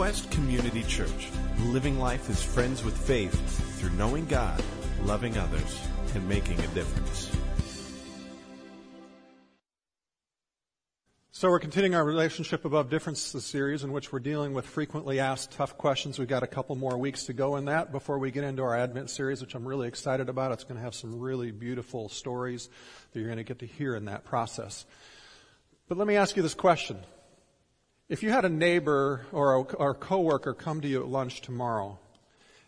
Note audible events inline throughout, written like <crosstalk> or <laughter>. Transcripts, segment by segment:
Quest Community Church, living life as friends with faith through knowing God, loving others, and making a difference. So we're continuing our relationship above differences series in which we're dealing with frequently asked tough questions. We've got a couple more weeks to go in that before we get into our Advent series, which I'm really excited about. It's going to have some really beautiful stories that you're going to get to hear in that process. But let me ask you this question. If you had a neighbor or a, or a coworker come to you at lunch tomorrow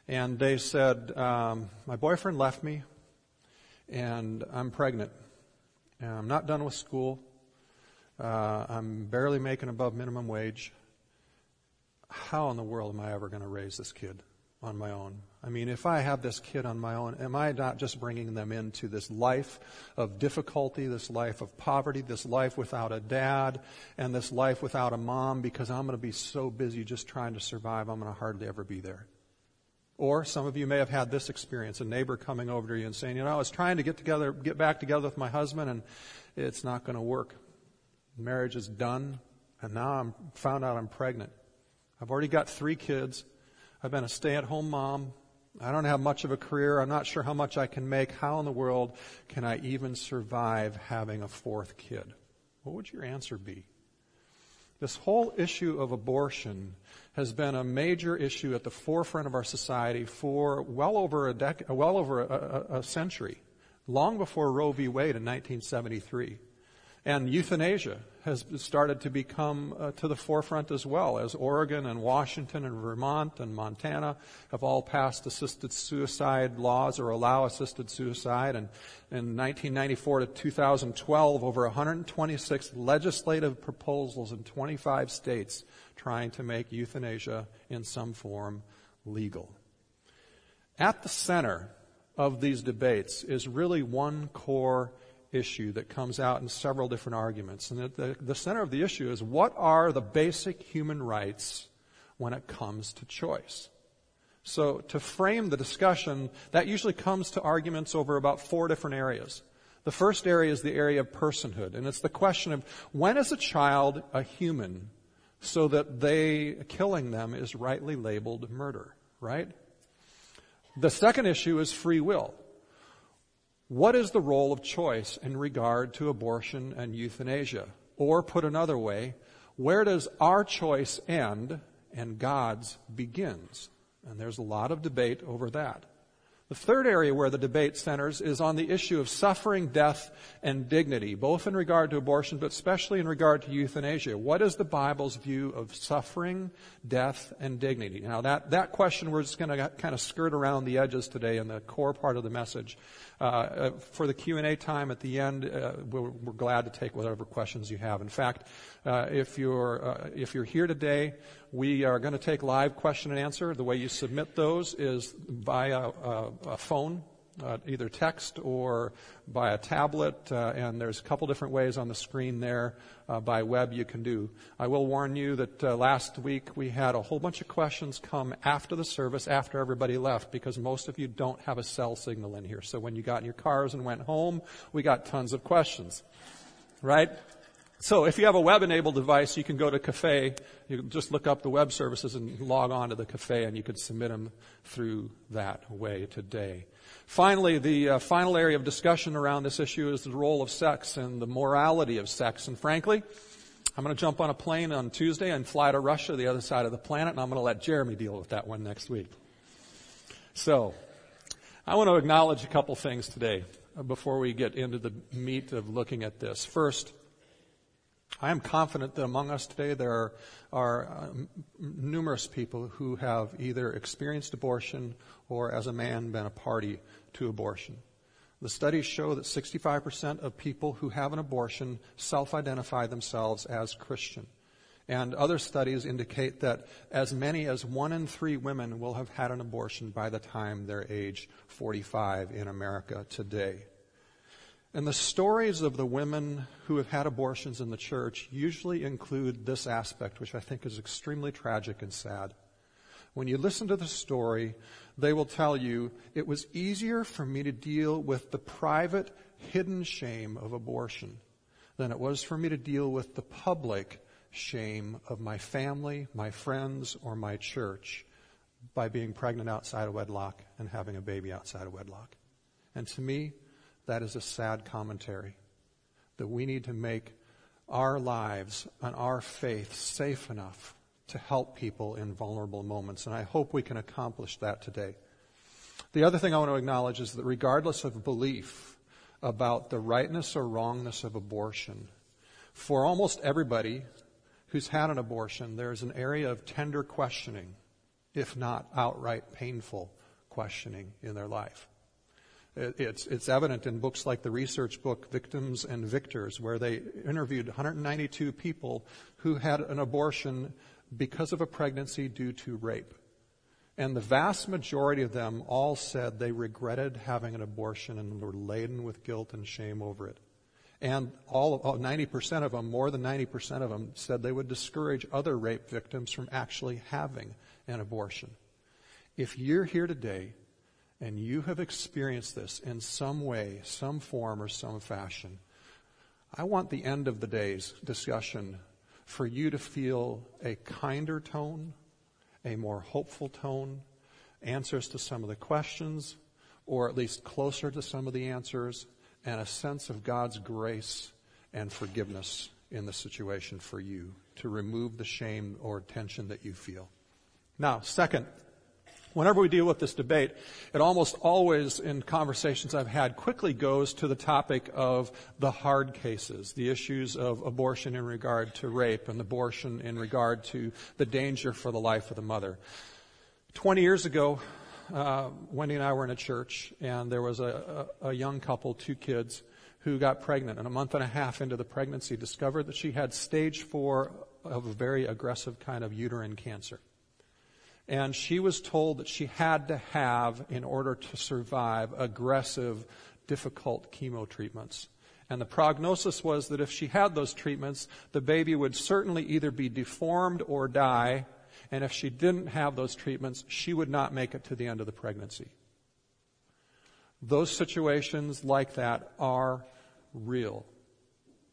and they said, um, my boyfriend left me and I'm pregnant and I'm not done with school uh, I'm barely making above minimum wage. How in the world am I ever going to raise this kid on my own? I mean, if I have this kid on my own, am I not just bringing them into this life of difficulty, this life of poverty, this life without a dad, and this life without a mom because I'm going to be so busy just trying to survive, I'm going to hardly ever be there? Or some of you may have had this experience, a neighbor coming over to you and saying, you know, I was trying to get together, get back together with my husband and it's not going to work. Marriage is done, and now I'm found out I'm pregnant. I've already got three kids. I've been a stay at home mom. I don't have much of a career. I'm not sure how much I can make. How in the world can I even survive having a fourth kid? What would your answer be? This whole issue of abortion has been a major issue at the forefront of our society for well over a dec- well over a, a, a century, long before Roe v. Wade in 1973. And euthanasia has started to become uh, to the forefront as well, as Oregon and Washington and Vermont and Montana have all passed assisted suicide laws or allow assisted suicide. And in 1994 to 2012, over 126 legislative proposals in 25 states trying to make euthanasia in some form legal. At the center of these debates is really one core issue that comes out in several different arguments. And the, the center of the issue is what are the basic human rights when it comes to choice? So to frame the discussion, that usually comes to arguments over about four different areas. The first area is the area of personhood, and it's the question of when is a child a human so that they killing them is rightly labeled murder, right? The second issue is free will. What is the role of choice in regard to abortion and euthanasia? Or put another way, where does our choice end and God's begins? And there's a lot of debate over that. The third area where the debate centers is on the issue of suffering, death, and dignity, both in regard to abortion, but especially in regard to euthanasia. What is the Bible's view of suffering, death, and dignity? Now that, that question we're just going to kind of skirt around the edges today in the core part of the message. Uh, uh, for the Q&A time at the end, uh, we're, we're, glad to take whatever questions you have. In fact, uh, if you're uh, if you're here today, we are going to take live question and answer. The way you submit those is via a, a phone uh, either text or by a tablet, uh, and there's a couple different ways on the screen there uh, by web you can do. I will warn you that uh, last week we had a whole bunch of questions come after the service, after everybody left, because most of you don't have a cell signal in here. So when you got in your cars and went home, we got tons of questions. Right? So if you have a web-enabled device, you can go to Cafe. You can just look up the web services and log on to the Cafe, and you can submit them through that way today. Finally, the uh, final area of discussion around this issue is the role of sex and the morality of sex. And frankly, I'm going to jump on a plane on Tuesday and fly to Russia, the other side of the planet, and I'm going to let Jeremy deal with that one next week. So, I want to acknowledge a couple things today before we get into the meat of looking at this. First, I am confident that among us today there are, are uh, numerous people who have either experienced abortion or, as a man, been a party to abortion. The studies show that 65% of people who have an abortion self identify themselves as Christian. And other studies indicate that as many as one in three women will have had an abortion by the time they're age 45 in America today. And the stories of the women who have had abortions in the church usually include this aspect, which I think is extremely tragic and sad. When you listen to the story, they will tell you it was easier for me to deal with the private, hidden shame of abortion than it was for me to deal with the public shame of my family, my friends, or my church by being pregnant outside of wedlock and having a baby outside of wedlock. And to me, that is a sad commentary that we need to make our lives and our faith safe enough to help people in vulnerable moments. And I hope we can accomplish that today. The other thing I want to acknowledge is that regardless of belief about the rightness or wrongness of abortion, for almost everybody who's had an abortion, there's an area of tender questioning, if not outright painful questioning in their life. It's, it's evident in books like the research book Victims and Victors, where they interviewed 192 people who had an abortion because of a pregnancy due to rape. And the vast majority of them all said they regretted having an abortion and were laden with guilt and shame over it. And all, of, 90% of them, more than 90% of them, said they would discourage other rape victims from actually having an abortion. If you're here today and you have experienced this in some way, some form, or some fashion, I want the end of the day's discussion for you to feel a kinder tone, a more hopeful tone, answers to some of the questions, or at least closer to some of the answers, and a sense of God's grace and forgiveness in the situation for you to remove the shame or tension that you feel. Now, second, Whenever we deal with this debate, it almost always, in conversations I've had, quickly goes to the topic of the hard cases, the issues of abortion in regard to rape and abortion in regard to the danger for the life of the mother. Twenty years ago, uh, Wendy and I were in a church, and there was a, a, a young couple, two kids, who got pregnant, and a month and a half into the pregnancy discovered that she had stage four of a very aggressive kind of uterine cancer. And she was told that she had to have, in order to survive, aggressive, difficult chemo treatments. And the prognosis was that if she had those treatments, the baby would certainly either be deformed or die. And if she didn't have those treatments, she would not make it to the end of the pregnancy. Those situations like that are real.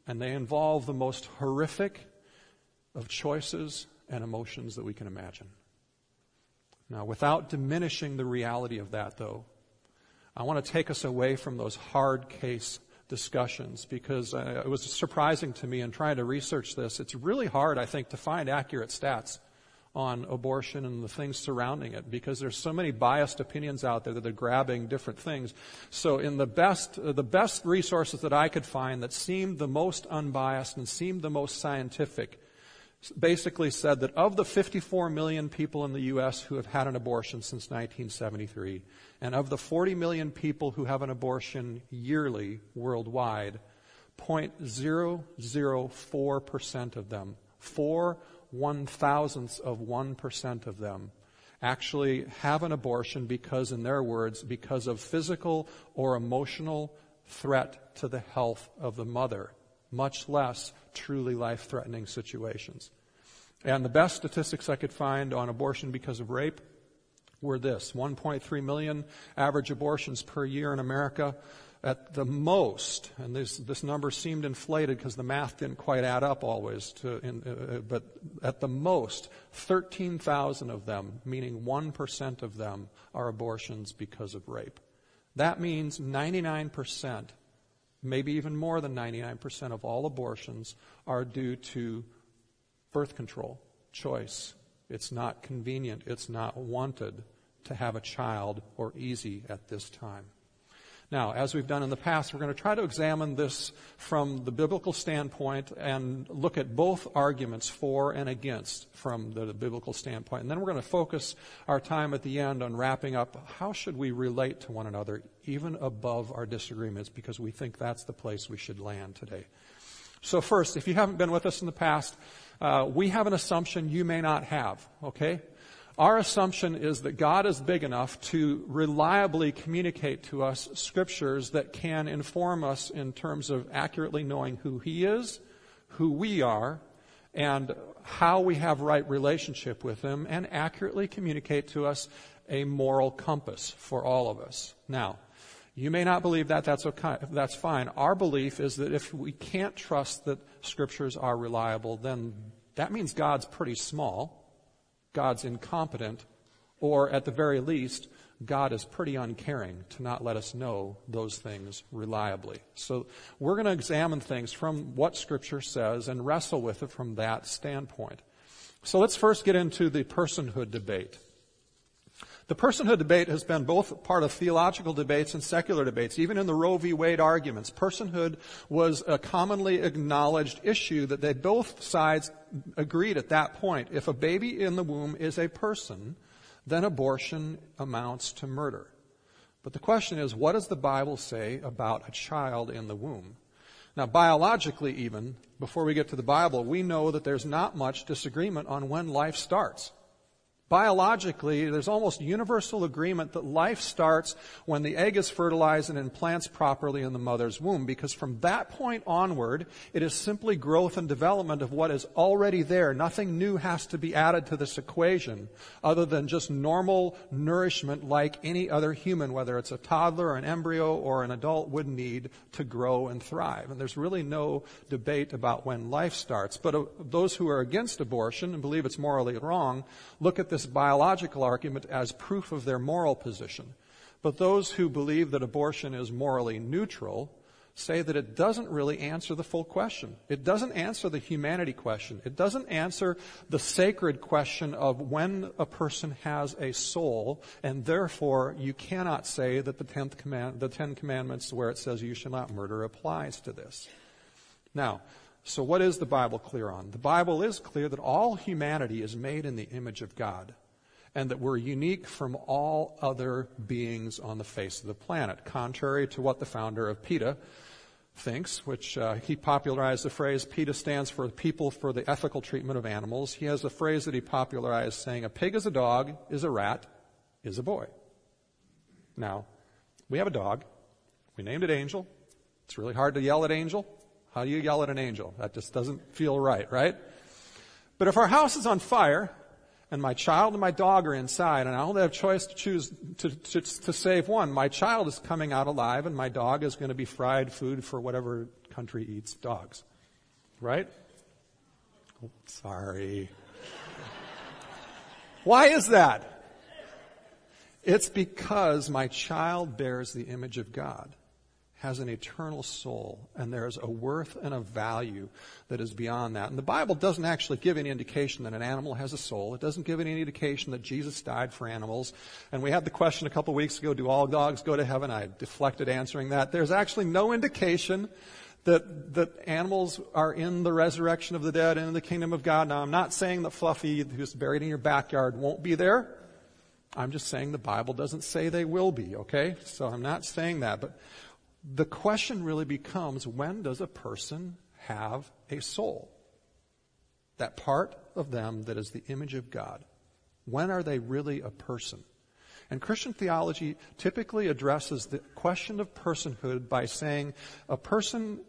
And they involve the most horrific of choices and emotions that we can imagine. Now, without diminishing the reality of that, though, I want to take us away from those hard case discussions because uh, it was surprising to me in trying to research this. It's really hard, I think, to find accurate stats on abortion and the things surrounding it because there's so many biased opinions out there that are grabbing different things. So in the best, uh, the best resources that I could find that seemed the most unbiased and seemed the most scientific basically said that of the 54 million people in the U.S. who have had an abortion since 1973, and of the 40 million people who have an abortion yearly worldwide, 0.004% of them, four one thousandths of 1% of them, actually have an abortion because, in their words, because of physical or emotional threat to the health of the mother much less truly life threatening situations. And the best statistics I could find on abortion because of rape were this 1.3 million average abortions per year in America. At the most, and this, this number seemed inflated because the math didn't quite add up always, to, in, uh, uh but at the most, 13,000 of them, meaning 1% of them, are abortions because of rape. That means 99% maybe even more than 99% of all abortions are due to birth control, choice. It's not convenient, it's not wanted to have a child or easy at this time. Now, as we've done in the past, we're going to try to examine this from the biblical standpoint and look at both arguments for and against from the biblical standpoint. And then we're going to focus our time at the end on wrapping up how should we relate to one another, even above our disagreements, because we think that's the place we should land today. So, first, if you haven't been with us in the past, uh, we have an assumption you may not have, okay? Our assumption is that God is big enough to reliably communicate to us scriptures that can inform us in terms of accurately knowing who He is, who we are, and how we have right relationship with Him, and accurately communicate to us a moral compass for all of us. Now, you may not believe that, that's okay, that's fine. Our belief is that if we can't trust that scriptures are reliable, then that means God's pretty small, God's incompetent, or at the very least, God is pretty uncaring to not let us know those things reliably. So we're going to examine things from what Scripture says and wrestle with it from that standpoint. So let's first get into the personhood debate. The personhood debate has been both part of theological debates and secular debates. Even in the Roe v. Wade arguments, personhood was a commonly acknowledged issue that they both sides agreed at that point. If a baby in the womb is a person, then abortion amounts to murder. But the question is, what does the Bible say about a child in the womb? Now, biologically, even, before we get to the Bible, we know that there's not much disagreement on when life starts. Biologically, there's almost universal agreement that life starts when the egg is fertilized and implants properly in the mother's womb, because from that point onward, it is simply growth and development of what is already there. Nothing new has to be added to this equation other than just normal nourishment like any other human, whether it's a toddler or an embryo or an adult would need to grow and thrive. And there's really no debate about when life starts. But uh, those who are against abortion and believe it's morally wrong look at this this biological argument as proof of their moral position. But those who believe that abortion is morally neutral say that it doesn't really answer the full question. It doesn't answer the humanity question. It doesn't answer the sacred question of when a person has a soul, and therefore you cannot say that the tenth command, the Ten Commandments, where it says you shall not murder, applies to this. Now, so, what is the Bible clear on? The Bible is clear that all humanity is made in the image of God and that we're unique from all other beings on the face of the planet, contrary to what the founder of PETA thinks, which uh, he popularized the phrase PETA stands for People for the Ethical Treatment of Animals. He has a phrase that he popularized saying, A pig is a dog, is a rat, is a boy. Now, we have a dog. We named it Angel. It's really hard to yell at Angel. How do you yell at an angel? That just doesn't feel right, right? But if our house is on fire and my child and my dog are inside and I only have choice to choose to, to, to save one, my child is coming out alive and my dog is going to be fried food for whatever country eats dogs. Right? Oh, sorry. Why is that? It's because my child bears the image of God has an eternal soul, and there is a worth and a value that is beyond that. And the Bible doesn't actually give any indication that an animal has a soul. It doesn't give any indication that Jesus died for animals. And we had the question a couple weeks ago, do all dogs go to heaven? I deflected answering that. There's actually no indication that, that animals are in the resurrection of the dead and in the kingdom of God. Now, I'm not saying that Fluffy, who's buried in your backyard, won't be there. I'm just saying the Bible doesn't say they will be, okay? So I'm not saying that. But the question really becomes when does a person have a soul? That part of them that is the image of God. When are they really a person? And Christian theology typically addresses the question of personhood by saying a person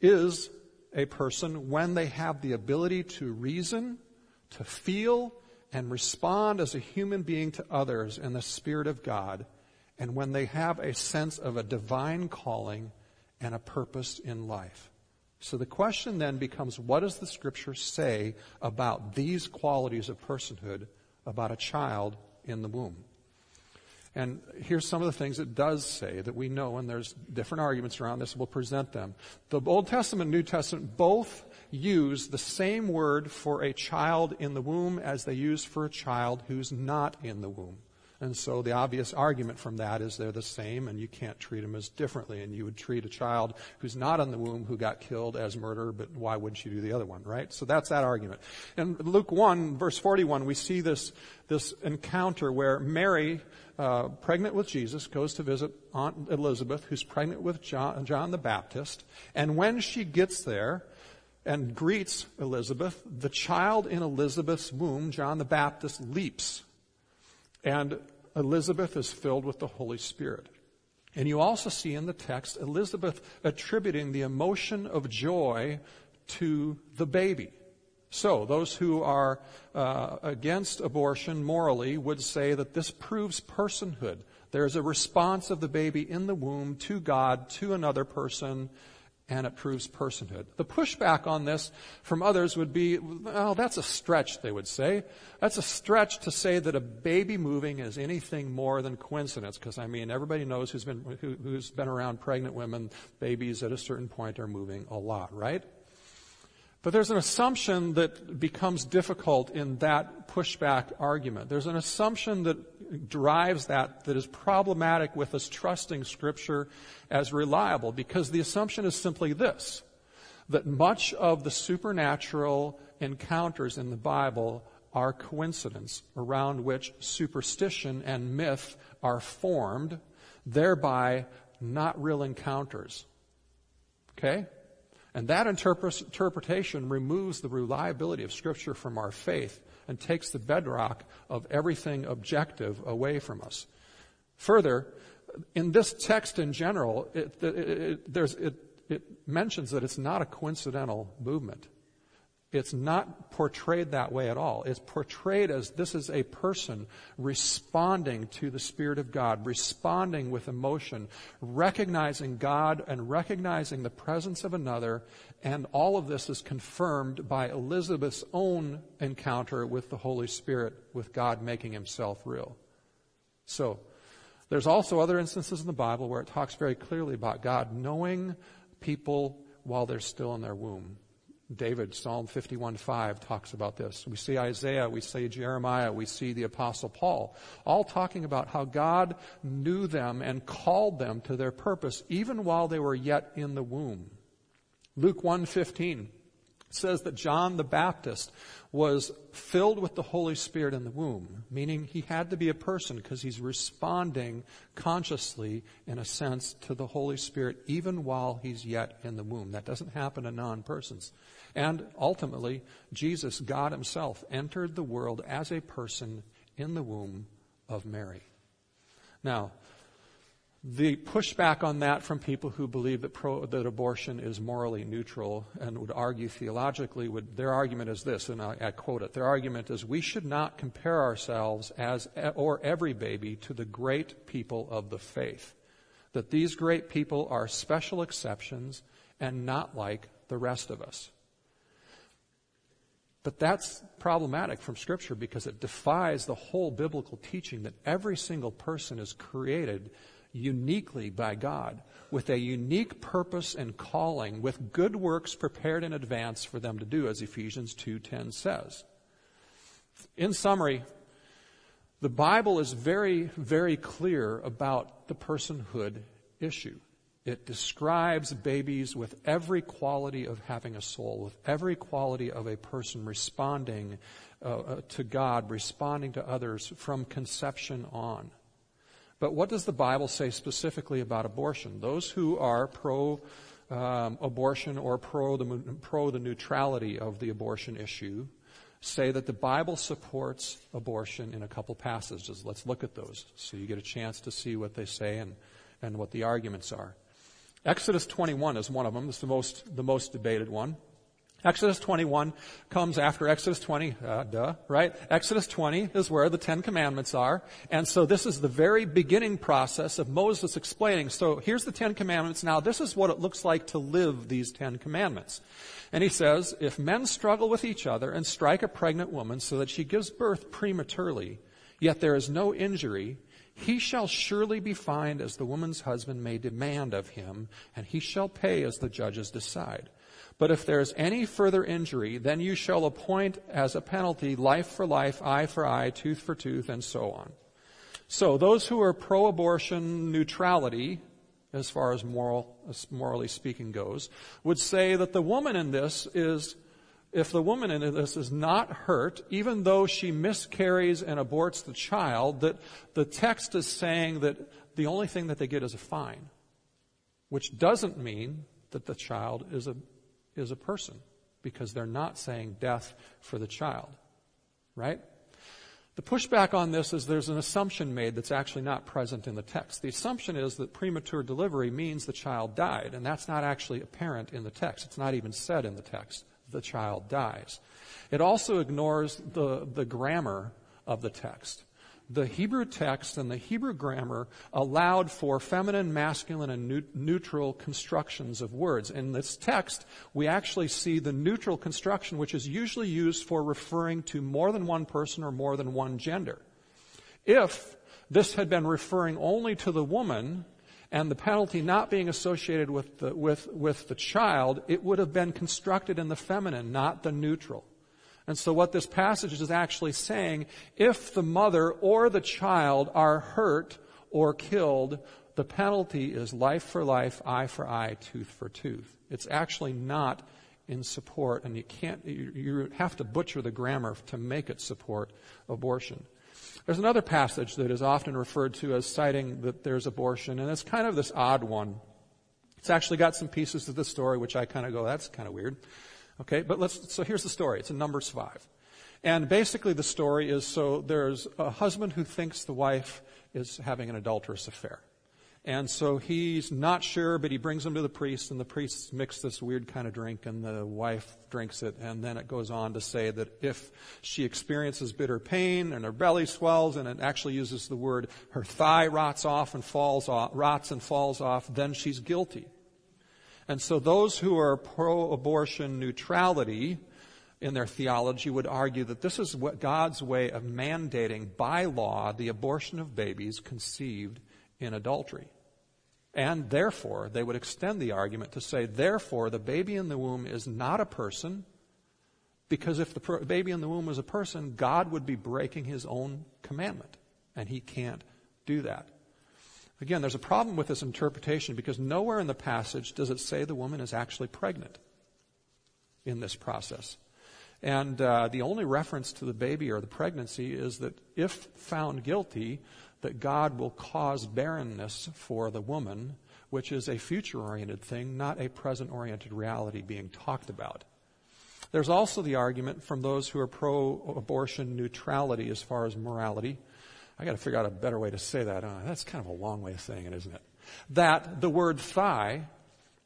is a person when they have the ability to reason, to feel, and respond as a human being to others in the Spirit of God and when they have a sense of a divine calling and a purpose in life. So the question then becomes what does the scripture say about these qualities of personhood about a child in the womb? And here's some of the things it does say that we know, and there's different arguments around this. We'll present them. The Old Testament and New Testament both use the same word for a child in the womb as they use for a child who's not in the womb. And so the obvious argument from that is they're the same and you can't treat them as differently. And you would treat a child who's not in the womb who got killed as murder, but why wouldn't you do the other one, right? So that's that argument. In Luke 1, verse 41, we see this, this encounter where Mary, uh, pregnant with Jesus, goes to visit Aunt Elizabeth, who's pregnant with John, John the Baptist. And when she gets there, and greets Elizabeth, the child in Elizabeth's womb, John the Baptist, leaps and Elizabeth is filled with the Holy Spirit. And you also see in the text Elizabeth attributing the emotion of joy to the baby. So, those who are uh, against abortion morally would say that this proves personhood. There's a response of the baby in the womb to God, to another person, and it proves personhood. The pushback on this from others would be, well, that's a stretch, they would say. That's a stretch to say that a baby moving is anything more than coincidence, because I mean, everybody knows who's been, who, who's been around pregnant women, babies at a certain point are moving a lot, right? But there's an assumption that becomes difficult in that pushback argument. There's an assumption that drives that that is problematic with us trusting Scripture as reliable because the assumption is simply this that much of the supernatural encounters in the Bible are coincidence around which superstition and myth are formed, thereby not real encounters. Okay? And that interpretation removes the reliability of Scripture from our faith and takes the bedrock of everything objective away from us. Further, in this text in general, it, it, it, it mentions that it's not a coincidental movement. It's not portrayed that way at all. It's portrayed as this is a person responding to the Spirit of God, responding with emotion, recognizing God and recognizing the presence of another. And all of this is confirmed by Elizabeth's own encounter with the Holy Spirit, with God making himself real. So, there's also other instances in the Bible where it talks very clearly about God knowing people while they're still in their womb. David, Psalm 51:5 talks about this. We see Isaiah, we see Jeremiah, we see the apostle Paul, all talking about how God knew them and called them to their purpose even while they were yet in the womb. Luke 1:15 says that John the Baptist was filled with the Holy Spirit in the womb, meaning he had to be a person because he's responding consciously, in a sense, to the Holy Spirit even while he's yet in the womb. That doesn't happen to non persons. And ultimately, Jesus, God Himself, entered the world as a person in the womb of Mary. Now, the pushback on that from people who believe that, pro, that abortion is morally neutral and would argue theologically, would, their argument is this, and I, I quote it. Their argument is we should not compare ourselves as or every baby to the great people of the faith. That these great people are special exceptions and not like the rest of us. But that's problematic from Scripture because it defies the whole biblical teaching that every single person is created uniquely by God with a unique purpose and calling with good works prepared in advance for them to do as Ephesians 2:10 says. In summary, the Bible is very very clear about the personhood issue. It describes babies with every quality of having a soul, with every quality of a person responding uh, uh, to God, responding to others from conception on. But what does the Bible say specifically about abortion? Those who are pro um, abortion or pro the, pro the neutrality of the abortion issue say that the Bible supports abortion in a couple passages. Let's look at those so you get a chance to see what they say and, and what the arguments are. Exodus 21 is one of them. It's the most, the most debated one. Exodus 21 comes after Exodus 20, uh, duh, right? Exodus 20 is where the Ten Commandments are. And so this is the very beginning process of Moses explaining. So here's the Ten Commandments. Now this is what it looks like to live these Ten Commandments. And he says, if men struggle with each other and strike a pregnant woman so that she gives birth prematurely, yet there is no injury, he shall surely be fined as the woman's husband may demand of him, and he shall pay as the judges decide. But if there is any further injury, then you shall appoint as a penalty life for life, eye for eye, tooth for tooth, and so on. So those who are pro-abortion neutrality, as far as moral, as morally speaking goes, would say that the woman in this is if the woman in this is not hurt, even though she miscarries and aborts the child, that the text is saying that the only thing that they get is a fine, which doesn't mean that the child is a, is a person, because they're not saying death for the child. Right? The pushback on this is there's an assumption made that's actually not present in the text. The assumption is that premature delivery means the child died, and that's not actually apparent in the text. It's not even said in the text the child dies. It also ignores the, the grammar of the text. the Hebrew text and the Hebrew grammar allowed for feminine, masculine, and neutral constructions of words. In this text, we actually see the neutral construction, which is usually used for referring to more than one person or more than one gender. If this had been referring only to the woman, and the penalty not being associated with the, with, with the child, it would have been constructed in the feminine, not the neutral. And so what this passage is actually saying, if the mother or the child are hurt or killed, the penalty is life for life, eye for eye, tooth for tooth. It's actually not in support, and you can't, you have to butcher the grammar to make it support abortion. There's another passage that is often referred to as citing that there's abortion, and it's kind of this odd one. It's actually got some pieces of the story which I kind of go, that's kind of weird. Okay, but let's, so here's the story. It's in Numbers 5. And basically the story is so there's a husband who thinks the wife is having an adulterous affair. And so he's not sure, but he brings them to the priest, and the priest mix this weird kind of drink, and the wife drinks it. And then it goes on to say that if she experiences bitter pain and her belly swells, and it actually uses the word her thigh rots off and falls off, rots and falls off, then she's guilty. And so those who are pro-abortion neutrality in their theology would argue that this is what God's way of mandating by law the abortion of babies conceived in adultery. And therefore, they would extend the argument to say, therefore, the baby in the womb is not a person, because if the per- baby in the womb was a person, God would be breaking his own commandment. And he can't do that. Again, there's a problem with this interpretation because nowhere in the passage does it say the woman is actually pregnant in this process. And uh, the only reference to the baby or the pregnancy is that if found guilty, that God will cause barrenness for the woman, which is a future oriented thing, not a present oriented reality being talked about. There's also the argument from those who are pro abortion neutrality as far as morality I got to figure out a better way to say that. Uh, that's kind of a long way of saying it, isn't it? That the word thigh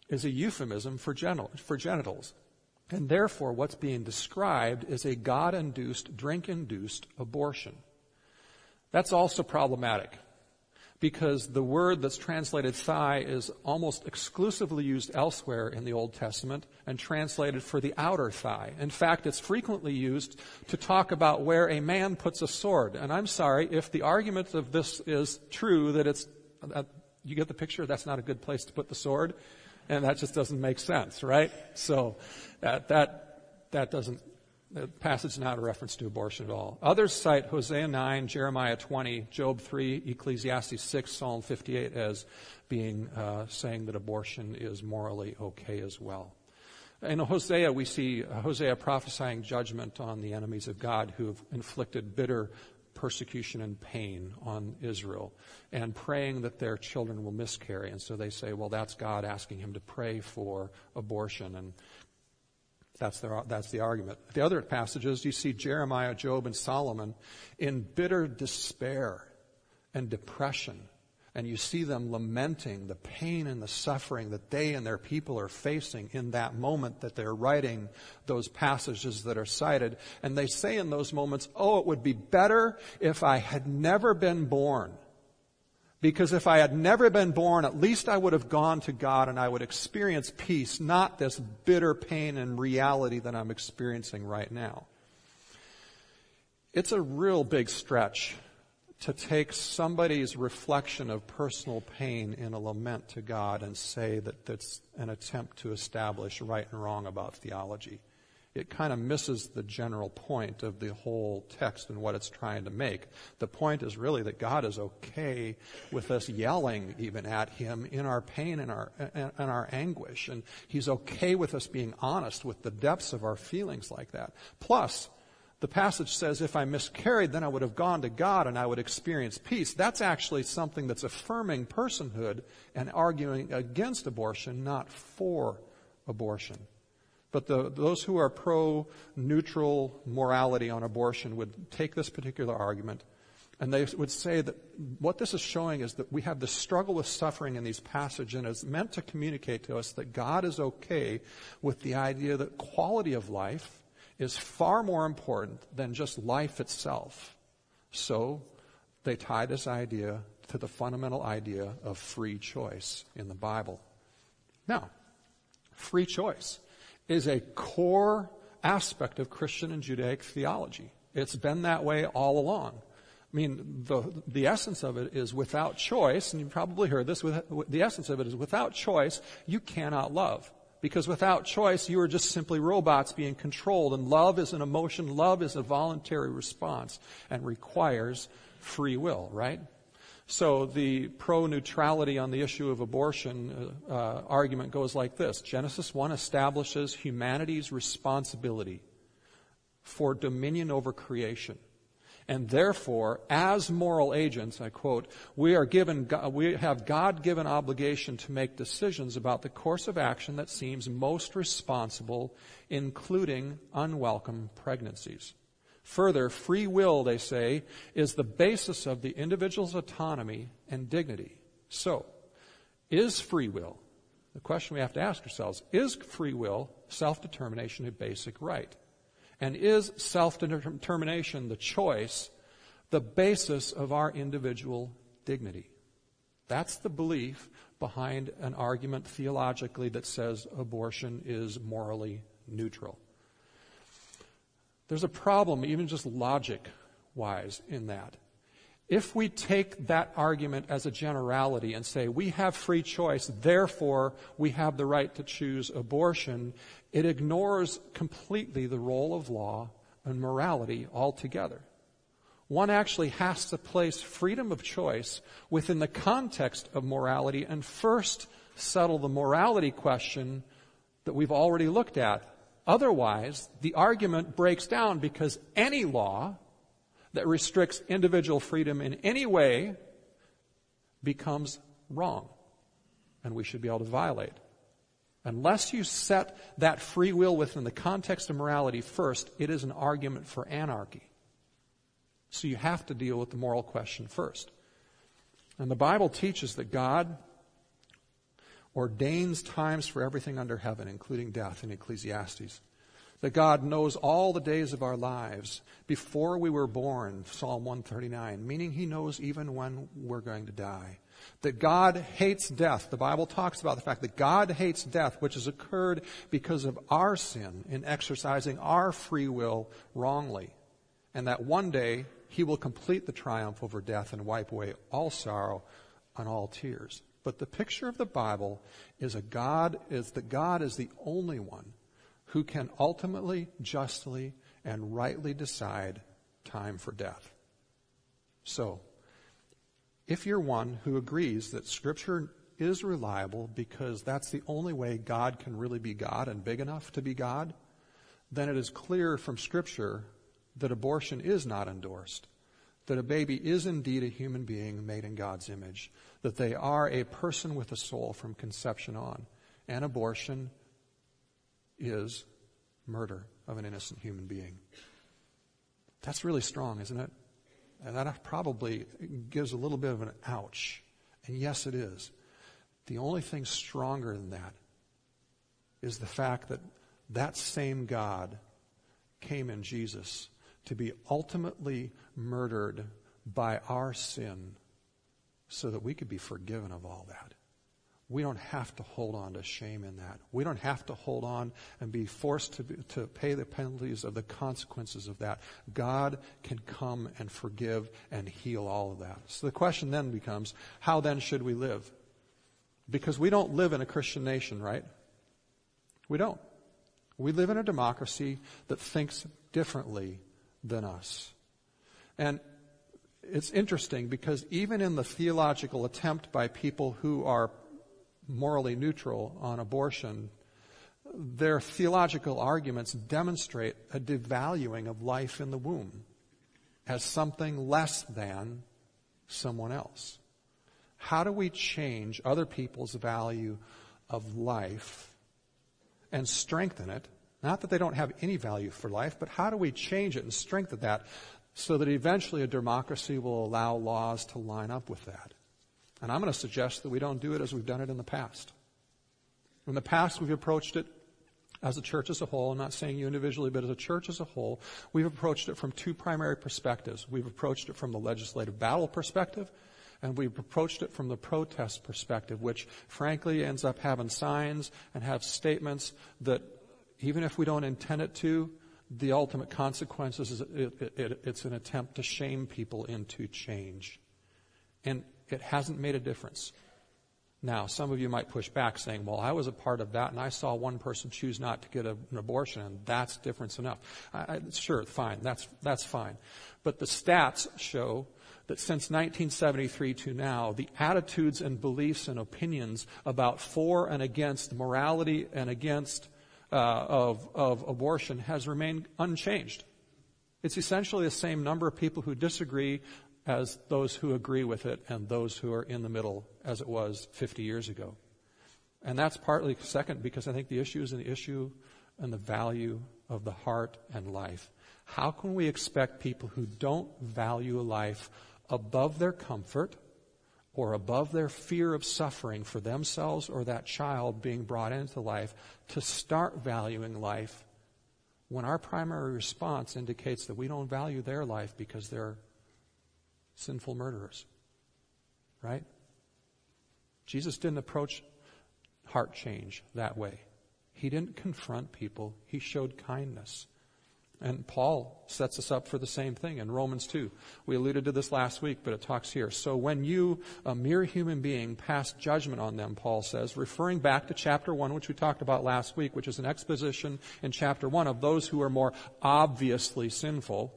is a euphemism for, genital, for genitals. And therefore, what's being described is a God induced, drink induced abortion. That's also problematic because the word that's translated thigh is almost exclusively used elsewhere in the Old Testament and translated for the outer thigh. In fact, it's frequently used to talk about where a man puts a sword. And I'm sorry, if the argument of this is true that it's, uh, you get the picture, that's not a good place to put the sword, and that just doesn't make sense, right? So that, that, that doesn't the passage is not a reference to abortion at all. Others cite Hosea 9, Jeremiah 20, Job 3, Ecclesiastes 6, Psalm 58 as being uh, saying that abortion is morally okay as well. In Hosea, we see Hosea prophesying judgment on the enemies of God who have inflicted bitter persecution and pain on Israel and praying that their children will miscarry. And so they say, well, that's God asking him to pray for abortion. And that's the, that's the argument. The other passages, you see Jeremiah, Job, and Solomon in bitter despair and depression. And you see them lamenting the pain and the suffering that they and their people are facing in that moment that they're writing those passages that are cited. And they say in those moments, oh, it would be better if I had never been born. Because if I had never been born, at least I would have gone to God and I would experience peace, not this bitter pain and reality that I'm experiencing right now. It's a real big stretch to take somebody's reflection of personal pain in a lament to God and say that that's an attempt to establish right and wrong about theology it kind of misses the general point of the whole text and what it's trying to make. The point is really that God is okay with us yelling even at Him in our pain and our, and our anguish. And He's okay with us being honest with the depths of our feelings like that. Plus, the passage says, if I miscarried, then I would have gone to God and I would experience peace. That's actually something that's affirming personhood and arguing against abortion, not for abortion. But the, those who are pro neutral morality on abortion would take this particular argument and they would say that what this is showing is that we have this struggle with suffering in these passages and it's meant to communicate to us that God is okay with the idea that quality of life is far more important than just life itself. So they tie this idea to the fundamental idea of free choice in the Bible. Now, free choice is a core aspect of Christian and Judaic theology. It's been that way all along. I mean, the, the essence of it is without choice, and you probably heard this, with, the essence of it is without choice, you cannot love. Because without choice, you are just simply robots being controlled, and love is an emotion, love is a voluntary response, and requires free will, right? So the pro neutrality on the issue of abortion uh, uh, argument goes like this Genesis 1 establishes humanity's responsibility for dominion over creation. And therefore, as moral agents, I quote, we are given, we have God-given obligation to make decisions about the course of action that seems most responsible, including unwelcome pregnancies. Further, free will, they say, is the basis of the individual's autonomy and dignity. So, is free will, the question we have to ask ourselves, is free will, self-determination, a basic right? And is self-determination, the choice, the basis of our individual dignity? That's the belief behind an argument theologically that says abortion is morally neutral. There's a problem, even just logic wise, in that. If we take that argument as a generality and say we have free choice, therefore we have the right to choose abortion, it ignores completely the role of law and morality altogether. One actually has to place freedom of choice within the context of morality and first settle the morality question that we've already looked at Otherwise, the argument breaks down because any law that restricts individual freedom in any way becomes wrong. And we should be able to violate. Unless you set that free will within the context of morality first, it is an argument for anarchy. So you have to deal with the moral question first. And the Bible teaches that God ordains times for everything under heaven, including death in Ecclesiastes. That God knows all the days of our lives before we were born, Psalm 139, meaning He knows even when we're going to die. That God hates death. The Bible talks about the fact that God hates death, which has occurred because of our sin in exercising our free will wrongly. And that one day He will complete the triumph over death and wipe away all sorrow and all tears. But the picture of the Bible is a God, is that God is the only one who can ultimately, justly, and rightly decide time for death. So, if you're one who agrees that Scripture is reliable because that's the only way God can really be God and big enough to be God, then it is clear from Scripture that abortion is not endorsed, that a baby is indeed a human being made in God's image, that they are a person with a soul from conception on. And abortion is murder of an innocent human being. That's really strong, isn't it? And that probably gives a little bit of an ouch. And yes, it is. The only thing stronger than that is the fact that that same God came in Jesus to be ultimately murdered by our sin so that we could be forgiven of all that. We don't have to hold on to shame in that. We don't have to hold on and be forced to, be, to pay the penalties of the consequences of that. God can come and forgive and heal all of that. So the question then becomes, how then should we live? Because we don't live in a Christian nation, right? We don't. We live in a democracy that thinks differently than us. And it's interesting because even in the theological attempt by people who are morally neutral on abortion, their theological arguments demonstrate a devaluing of life in the womb as something less than someone else. How do we change other people's value of life and strengthen it? Not that they don't have any value for life, but how do we change it and strengthen that so that eventually a democracy will allow laws to line up with that. And I'm going to suggest that we don't do it as we've done it in the past. In the past, we've approached it as a church as a whole, I'm not saying you individually, but as a church as a whole, we've approached it from two primary perspectives. We've approached it from the legislative battle perspective, and we've approached it from the protest perspective, which frankly ends up having signs and have statements that even if we don't intend it to, the ultimate consequences is it, it, it, it's an attempt to shame people into change. And it hasn't made a difference. Now, some of you might push back saying, well, I was a part of that and I saw one person choose not to get a, an abortion and that's difference enough. I, I, sure, fine. That's, that's fine. But the stats show that since 1973 to now, the attitudes and beliefs and opinions about for and against morality and against uh, of, of abortion has remained unchanged. It's essentially the same number of people who disagree as those who agree with it and those who are in the middle as it was 50 years ago. And that's partly second because I think the issue is an issue and the value of the heart and life. How can we expect people who don't value life above their comfort or above their fear of suffering for themselves or that child being brought into life to start valuing life when our primary response indicates that we don't value their life because they're sinful murderers. Right? Jesus didn't approach heart change that way. He didn't confront people, he showed kindness. And Paul sets us up for the same thing in Romans 2. We alluded to this last week, but it talks here. So when you, a mere human being, pass judgment on them, Paul says, referring back to chapter 1, which we talked about last week, which is an exposition in chapter 1 of those who are more obviously sinful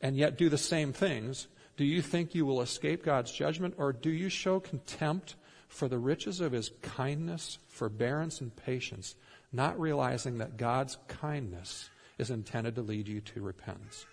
and yet do the same things, do you think you will escape God's judgment, or do you show contempt for the riches of his kindness, forbearance, and patience, not realizing that God's kindness is intended to lead you to repentance?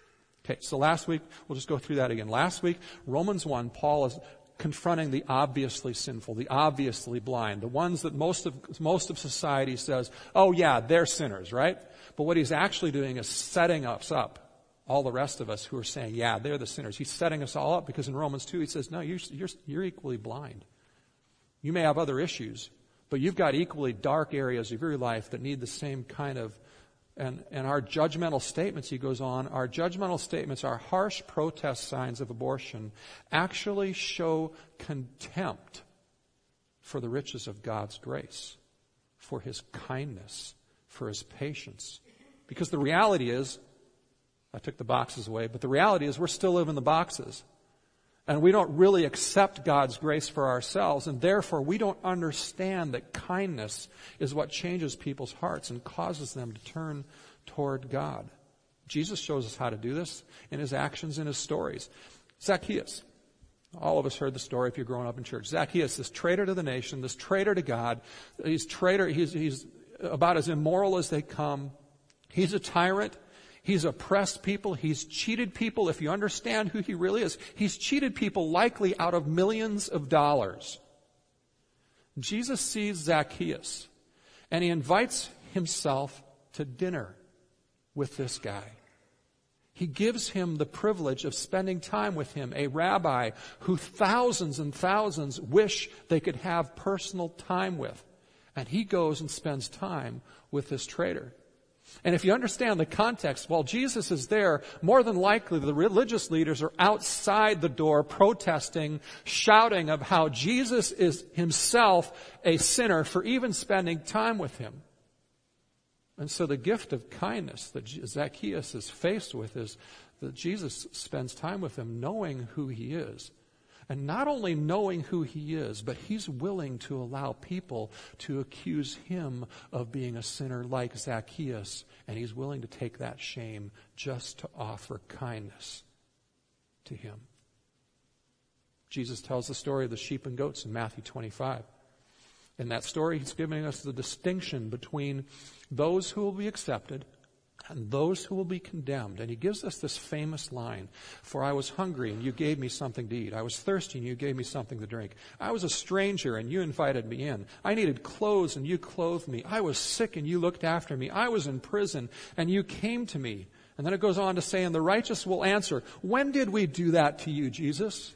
Okay, so last week, we'll just go through that again. Last week, Romans 1, Paul is confronting the obviously sinful, the obviously blind, the ones that most of, most of society says, oh yeah, they're sinners, right? But what he's actually doing is setting us up all the rest of us who are saying, yeah, they're the sinners. He's setting us all up because in Romans 2 he says, no, you're, you're, you're equally blind. You may have other issues, but you've got equally dark areas of your life that need the same kind of and, and our judgmental statements, he goes on, our judgmental statements, our harsh protest signs of abortion, actually show contempt for the riches of God's grace, for his kindness, for his patience. Because the reality is, I took the boxes away, but the reality is we're still living the boxes. And we don't really accept God's grace for ourselves, and therefore we don't understand that kindness is what changes people's hearts and causes them to turn toward God. Jesus shows us how to do this in his actions and his stories. Zacchaeus. All of us heard the story if you're growing up in church. Zacchaeus, this traitor to the nation, this traitor to God. He's traitor, he's, he's about as immoral as they come. He's a tyrant. He's oppressed people. He's cheated people. If you understand who he really is, he's cheated people likely out of millions of dollars. Jesus sees Zacchaeus and he invites himself to dinner with this guy. He gives him the privilege of spending time with him, a rabbi who thousands and thousands wish they could have personal time with. And he goes and spends time with this traitor. And if you understand the context, while Jesus is there, more than likely the religious leaders are outside the door protesting, shouting of how Jesus is himself a sinner for even spending time with him. And so the gift of kindness that Zacchaeus is faced with is that Jesus spends time with him knowing who he is and not only knowing who he is, but he's willing to allow people to accuse him of being a sinner like Zacchaeus. And he's willing to take that shame just to offer kindness to him. Jesus tells the story of the sheep and goats in Matthew 25. In that story, he's giving us the distinction between those who will be accepted and those who will be condemned. And he gives us this famous line For I was hungry, and you gave me something to eat. I was thirsty, and you gave me something to drink. I was a stranger, and you invited me in. I needed clothes, and you clothed me. I was sick, and you looked after me. I was in prison, and you came to me. And then it goes on to say, And the righteous will answer, When did we do that to you, Jesus?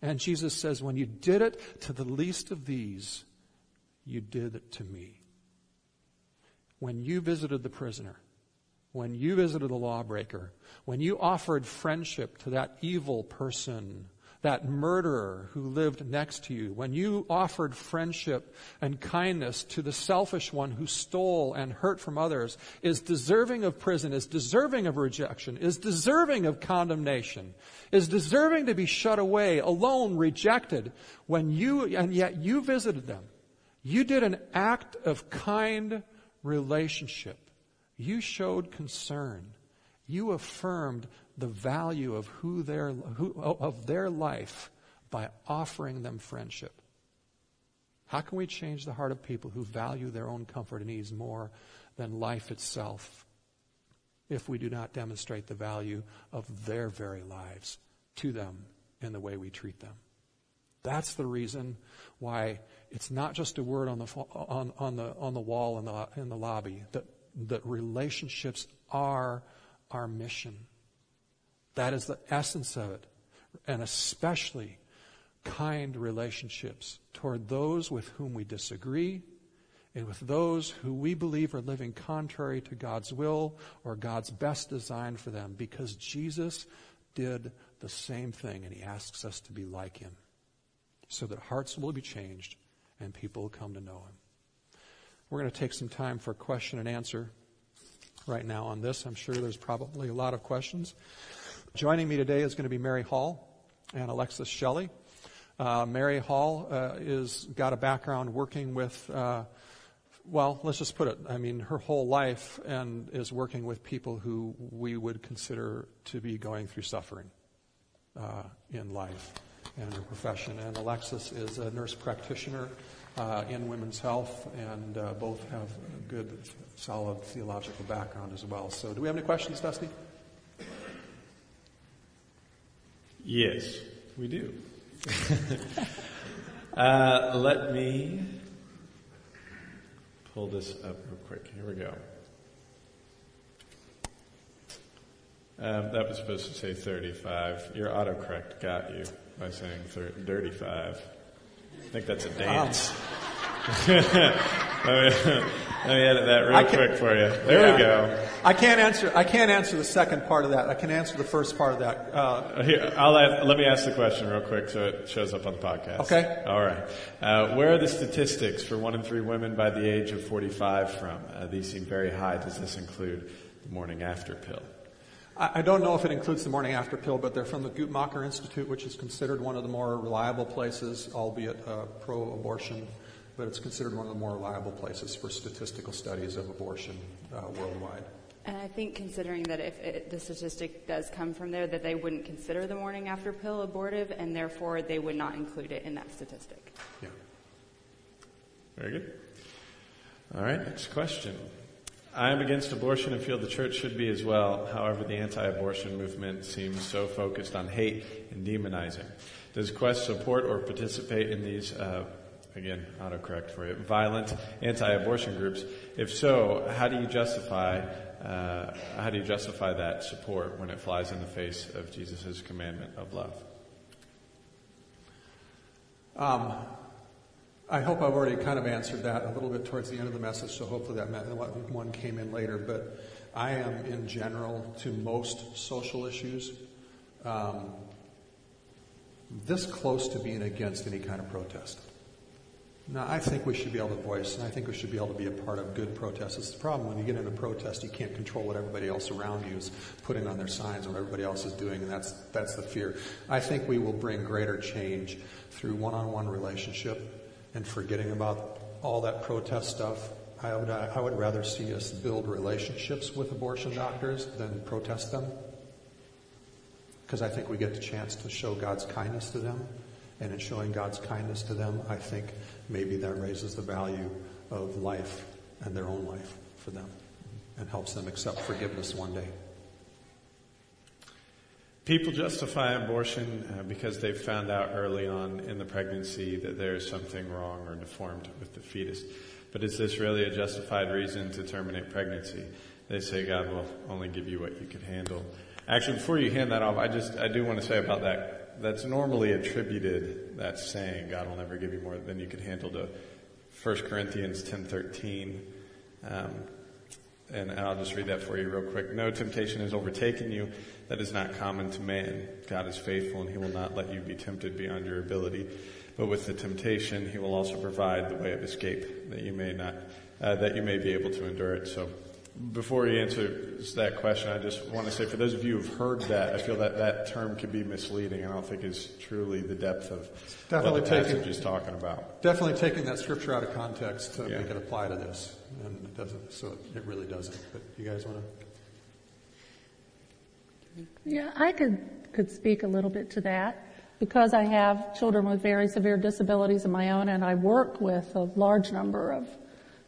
And Jesus says, When you did it to the least of these, you did it to me. when you visited the prisoner, when you visited the lawbreaker, when you offered friendship to that evil person that murderer who lived next to you, when you offered friendship and kindness to the selfish one who stole and hurt from others, is deserving of prison, is deserving of rejection, is deserving of condemnation, is deserving to be shut away, alone, rejected, when you, and yet you visited them. You did an act of kind relationship. You showed concern. You affirmed the value of who their, who, of their life by offering them friendship. How can we change the heart of people who value their own comfort and ease more than life itself if we do not demonstrate the value of their very lives to them in the way we treat them? That's the reason why it's not just a word on the, on, on the, on the wall in the, in the lobby, that, that relationships are our mission. That is the essence of it. And especially kind relationships toward those with whom we disagree and with those who we believe are living contrary to God's will or God's best design for them because Jesus did the same thing and he asks us to be like him so that hearts will be changed and people will come to know him. We're going to take some time for question and answer right now on this. I'm sure there's probably a lot of questions. Joining me today is going to be Mary Hall and Alexis Shelley. Uh, Mary Hall uh, is got a background working with, uh, well, let's just put it. I mean, her whole life and is working with people who we would consider to be going through suffering uh, in life and her profession. And Alexis is a nurse practitioner uh, in women's health, and uh, both have a good, solid theological background as well. So, do we have any questions, Dusty? Yes, we do. <laughs> uh, let me pull this up real quick. Here we go. Um, that was supposed to say 35. Your autocorrect got you by saying 35. I think that's a dance. Um. <laughs> let, me, let me edit that real can, quick for you. There yeah. we go. I can't answer. I can't answer the second part of that. I can answer the first part of that. Uh, Here, I'll let me ask the question real quick so it shows up on the podcast. Okay. All right. Uh, where are the statistics for one in three women by the age of 45 from? Uh, these seem very high. Does this include the morning after pill? I don't know if it includes the morning after pill, but they're from the Guttmacher Institute, which is considered one of the more reliable places, albeit uh, pro-abortion but it's considered one of the more reliable places for statistical studies of abortion uh, worldwide. And I think considering that if it, the statistic does come from there, that they wouldn't consider the morning after pill abortive, and therefore they would not include it in that statistic. Yeah. Very good. All right, next question. I am against abortion and feel the church should be as well. However, the anti abortion movement seems so focused on hate and demonizing. Does Quest support or participate in these uh, again, autocorrect for you, violent anti-abortion groups. If so, how do you justify uh, how do you justify that support when it flies in the face of Jesus' commandment of love? Um, I hope I've already kind of answered that a little bit towards the end of the message, so hopefully that one came in later. But I am, in general, to most social issues, um, this close to being against any kind of protest. Now, I think we should be able to voice, and I think we should be able to be a part of good protests. It's the problem when you get in a protest, you can't control what everybody else around you is putting on their signs or what everybody else is doing, and that's that's the fear. I think we will bring greater change through one-on-one relationship and forgetting about all that protest stuff. I would uh, I would rather see us build relationships with abortion doctors than protest them, because I think we get the chance to show God's kindness to them and in showing God's kindness to them, I think maybe that raises the value of life and their own life for them and helps them accept forgiveness one day. People justify abortion uh, because they've found out early on in the pregnancy that there is something wrong or deformed with the fetus. But is this really a justified reason to terminate pregnancy? They say God will only give you what you can handle. Actually, before you hand that off, I just I do want to say about that that's normally attributed, that saying, God will never give you more than you can handle, to 1 Corinthians 10.13. Um, and I'll just read that for you real quick. No temptation has overtaken you that is not common to man. God is faithful and he will not let you be tempted beyond your ability. But with the temptation, he will also provide the way of escape that you may not, uh, that you may be able to endure it. So before he answers that question, I just want to say for those of you who've heard that, I feel that that term can be misleading. I don't think is truly the depth of Definitely what the taking- passage is talking about. Definitely taking that scripture out of context to Yeah. make it apply to this, and it doesn't. So it really doesn't. But you guys want to? Yeah, I could, could speak a little bit to that because I have children with very severe disabilities of my own and I work with a large number of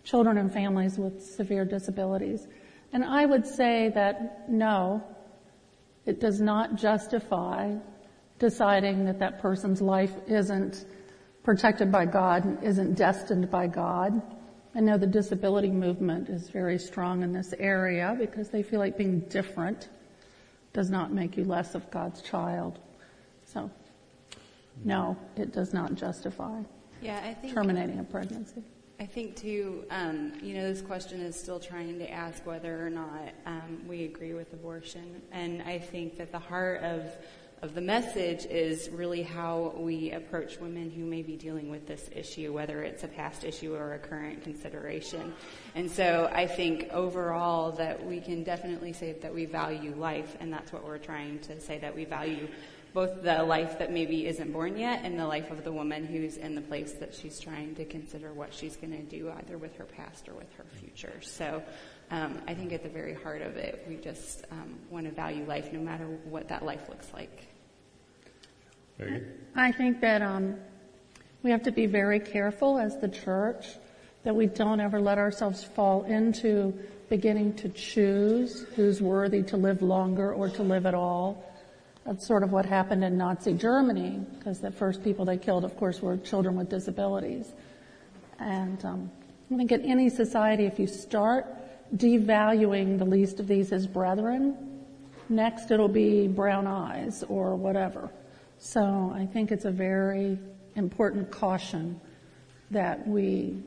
children and families with severe disabilities. And I would say that no, it does not justify deciding that that person's life isn't protected by God and isn't destined by God. I know the disability movement is very strong in this area because they feel like being different does not make you less of God's child. So, no, it does not justify Yeah, I think terminating a pregnancy. I think too, um, you know, this question is still trying to ask whether or not um, we agree with abortion, and I think that the heart of of the message is really how we approach women who may be dealing with this issue, whether it's a past issue or a current consideration. And so I think overall that we can definitely say that we value life, and that's what we're trying to say that we value both the life that maybe isn't born yet and the life of the woman who's in the place that she's trying to consider what she's going to do either with her past or with her future. So um, I think at the very heart of it, we just um, want to value life no matter what that life looks like. I think that um, we have to be very careful as the church that we don't ever let ourselves fall into beginning to choose who's worthy to live longer or to live at all. That's sort of what happened in Nazi Germany, because the first people they killed, of course, were children with disabilities. And um, I think in any society, if you start devaluing the least of these as brethren, next it'll be brown eyes or whatever. So I think it's a very important caution that we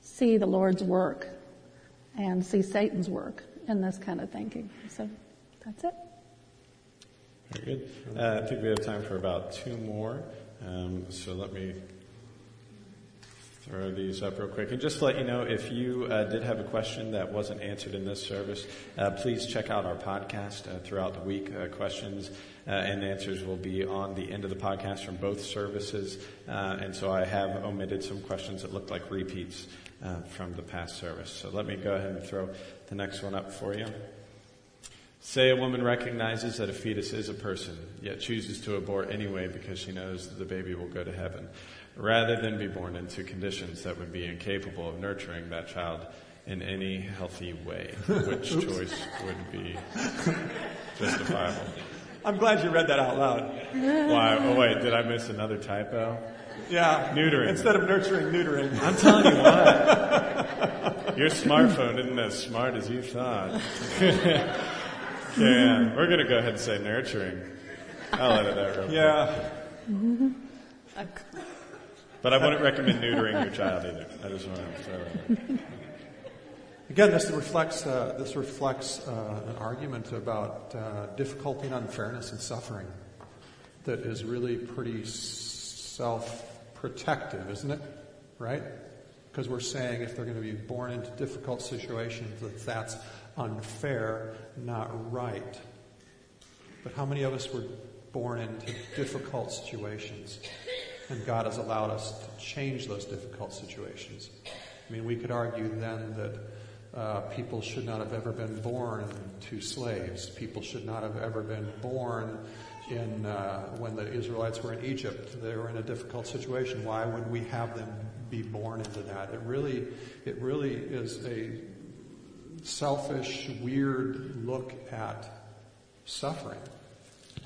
see the Lord's work and see Satan's work in this kind of thinking. So that's it. Very good. Uh, I think we have time for about two more. Um, so let me throw these up real quick. And just to let you know, if you uh, did have a question that wasn't answered in this service, uh, please check out our podcast uh, throughout the week. Uh, questions uh, and answers will be on the end of the podcast from both services. Uh, and so I have omitted some questions that looked like repeats from the past service. So let me go ahead and throw the next one up for you. Say a woman recognizes that a fetus is a person, yet chooses to abort anyway because she knows that the baby will go to heaven, rather than be born into conditions that would be incapable of nurturing that child in any healthy way. Which <laughs> choice would be justifiable? I'm glad you read that out loud. Why? Oh wait, did I miss another typo? Yeah. Neutering. Instead of nurturing, neutering. I'm telling you what. <laughs> Your smartphone isn't as smart as you thought. <laughs> yeah, we're gonna go ahead and say nurturing. I'll edit that real quick. Yeah. But I wouldn't recommend neutering your child either. I just want to throw that. Again, this reflects uh, this reflects uh, an argument about uh, difficulty and unfairness and suffering that is really pretty self-protective, isn't it? Right? Because we're saying if they're going to be born into difficult situations, that that's unfair, not right. But how many of us were born into difficult situations, and God has allowed us to change those difficult situations? I mean, we could argue then that uh, people should not have ever been born to slaves. People should not have ever been born in uh, when the Israelites were in Egypt. They were in a difficult situation. Why would we have them be born into that? It really, it really is a selfish, weird look at suffering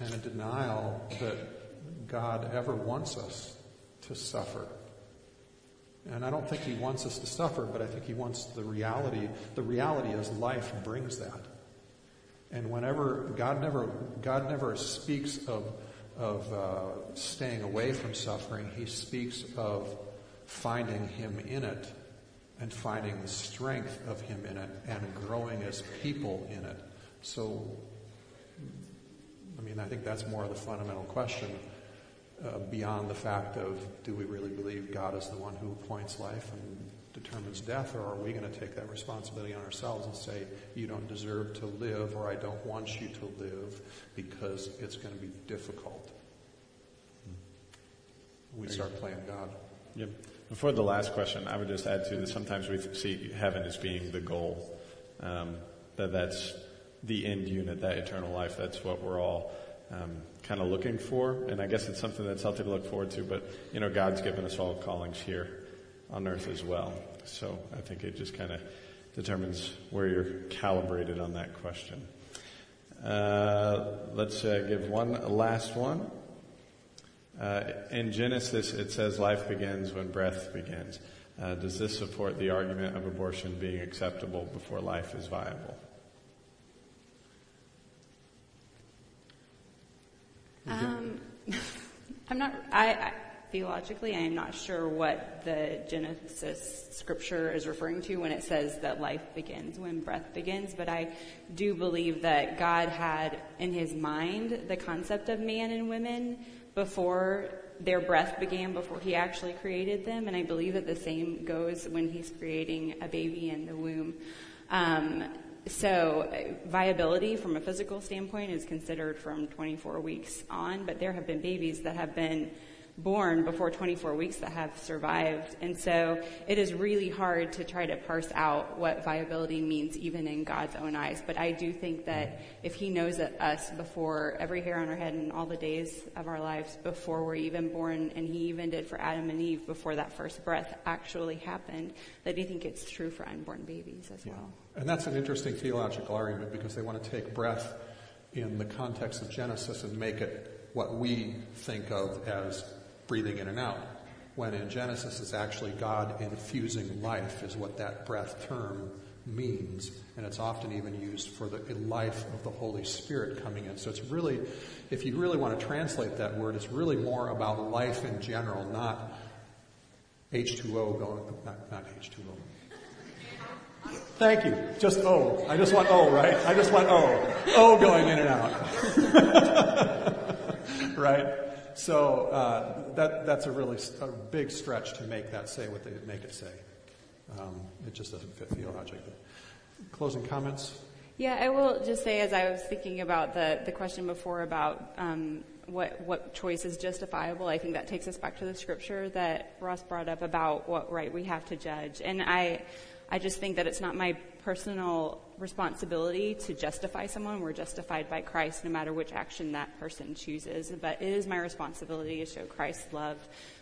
and a denial that God ever wants us to suffer. And I don't think he wants us to suffer, but I think he wants the reality. The reality is life brings that. And whenever God never God never speaks of of uh, staying away from suffering, he speaks of finding him in it and finding the strength of Him in it and growing as people in it. So, I mean, I think that's more of the fundamental question uh, beyond the fact of do we really believe God is the one who appoints life and determines death, or are we going to take that responsibility on ourselves and say, you don't deserve to live, or I don't want you to live because it's going to be difficult? We start playing God. Yep. Before the last question, I would just add to that sometimes we see heaven as being the goal. Um, that that's the end unit, that eternal life. That's what we're all um, kind of looking for. And I guess it's something that's healthy to look forward to. But, you know, God's given us all callings here on earth as well. So I think it just kind of determines where you're calibrated on that question. Uh, let's uh, give one last one. Uh, in Genesis, it says life begins when breath begins. Uh, does this support the argument of abortion being acceptable before life is viable? Um, <laughs> I'm not. I, I theologically, I am not sure what the Genesis scripture is referring to when it says that life begins when breath begins, but I do believe that God had in his mind the concept of man and women before their breath began, before he actually created them, and I believe that the same goes when he's creating a baby in the womb. Um, so viability from a physical standpoint is considered from 24 weeks on, but there have been babies that have been born before 24 weeks that have survived. And so it is really hard to try to parse out what viability means even in God's own eyes. But I do think that if He knows us before every hair on our head and all the days of our lives before we're even born, and He even did for Adam and Eve before that first breath actually happened, that I think it's true for unborn babies as yeah. well. And that's an interesting theological argument because they want to take breath in the context of Genesis and make it what we think of as breathing in and out. When in Genesis it's actually God infusing life, is what that breath term means. And it's often even used for the life of the Holy Spirit coming in. So it's really, if you really want to translate that word, it's really more about life in general, not H2O going, not, not H2O. Thank you. Just O. I just want O, right? I just want O. O going in and out. <laughs> right? So uh, that, that's a really a big stretch to make that say what they make it say. Um, it just doesn't fit theologically. Closing comments? Yeah, I will just say, as I was thinking about the, the question before about um, what what choice is justifiable, I think that takes us back to the scripture that Ross brought up about what right we have to judge. And I I just think that it's not my personal responsibility to justify someone. We're justified by Christ no matter which action that person chooses. But it is my responsibility to show Christ's love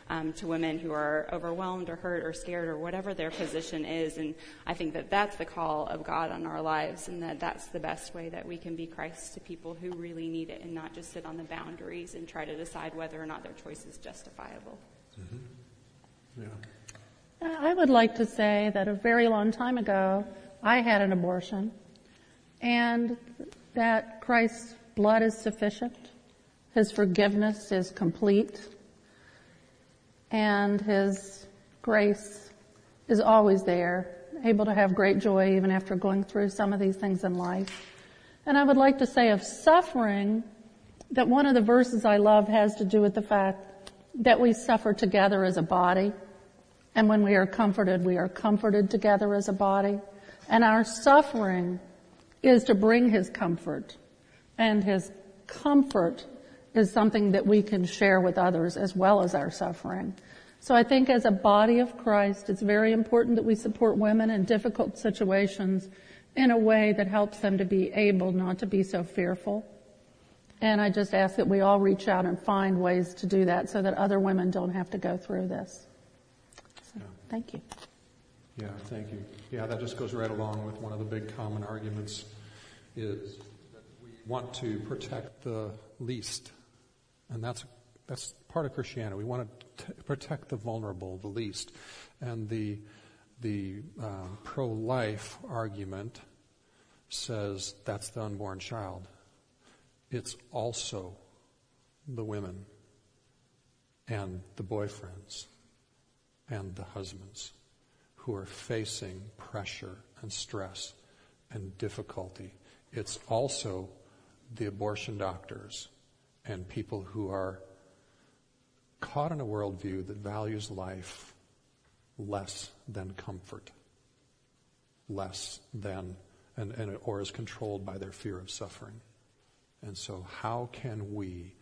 um, to women who are overwhelmed or hurt or scared or whatever their position is. And I think that that's the call of God on our lives and that that's the best way that we can be Christ to people who really need it and not just sit on the boundaries and try to decide whether or not their choice is justifiable. Mm-hmm. Yeah. I would like to say that a very long time ago, I had an abortion, and that Christ's blood is sufficient, His forgiveness is complete, and His grace is always there, able to have great joy even after going through some of these things in life. And I would like to say of suffering that one of the verses I love has to do with the fact that we suffer together as a body. And when we are comforted, we are comforted together as a body. And our suffering is to bring His comfort. And His comfort is something that we can share with others as well as our suffering. So I think as a body of Christ, it's very important that we support women in difficult situations in a way that helps them to be able not to be so fearful. And I just ask that we all reach out and find ways to do that so that other women don't have to go through this. So, thank you. Yeah, thank you. Yeah, that just goes right along with one of the big common arguments is that we want to protect the least. And that's, that's part of Christianity. We want to t- protect the vulnerable, the least. And the, the um, pro life argument says that's the unborn child. It's also the women and the boyfriends and the husbands who are facing pressure and stress and difficulty. It's also the abortion doctors and people who are caught in a worldview that values life less than comfort, less than, and, and, or is controlled by their fear of suffering. And so, how can we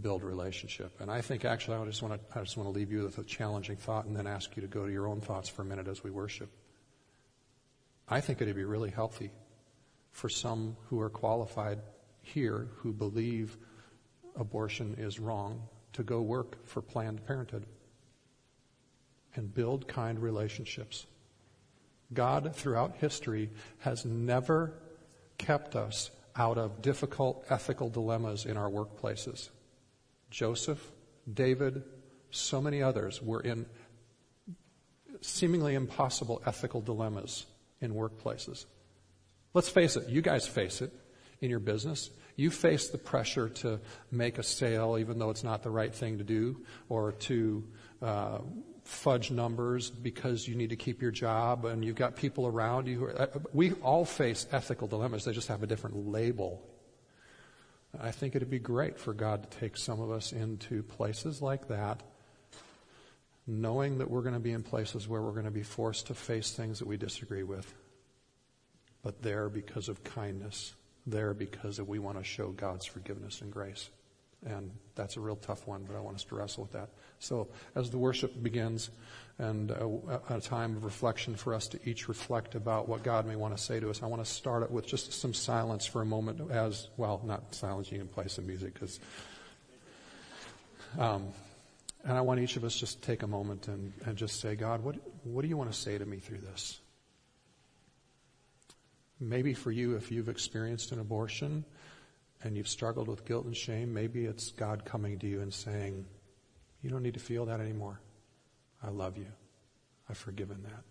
build relationship? And I think actually, I just want to, I just want to leave you with a challenging thought, and then ask you to go to your own thoughts for a minute as we worship. I think it'd be really healthy for some who are qualified here who believe abortion is wrong to go work for Planned Parenthood and build kind relationships. God, throughout history, has never kept us out of difficult ethical dilemmas in our workplaces. Joseph, David, so many others were in seemingly impossible ethical dilemmas in workplaces. Let's face it, you guys face it in your business. You face the pressure to make a sale even though it's not the right thing to do, or to uh, fudge numbers because you need to keep your job and you've got people around you. Are, uh, we all face ethical dilemmas, they just have a different label. I think it'd be great for God to take some of us into places like that, knowing that we're going to be in places where we're going to be forced to face things that we disagree with, but there because of kindness there because we want to show God's forgiveness and grace. And that's a real tough one, but I want us to wrestle with that. So as the worship begins and a, a, time of reflection for us to each reflect about what God may want to say to us, I want to start it with just some silence for a moment as, well, not silence, you can play some music because, um, and I want each of us just to take a moment and, and just say, God, what, what do you want to say to me through this? Maybe for you, if you've experienced an abortion and you've struggled with guilt and shame, maybe it's God coming to you and saying, You don't need to feel that anymore. I love you. I've forgiven that.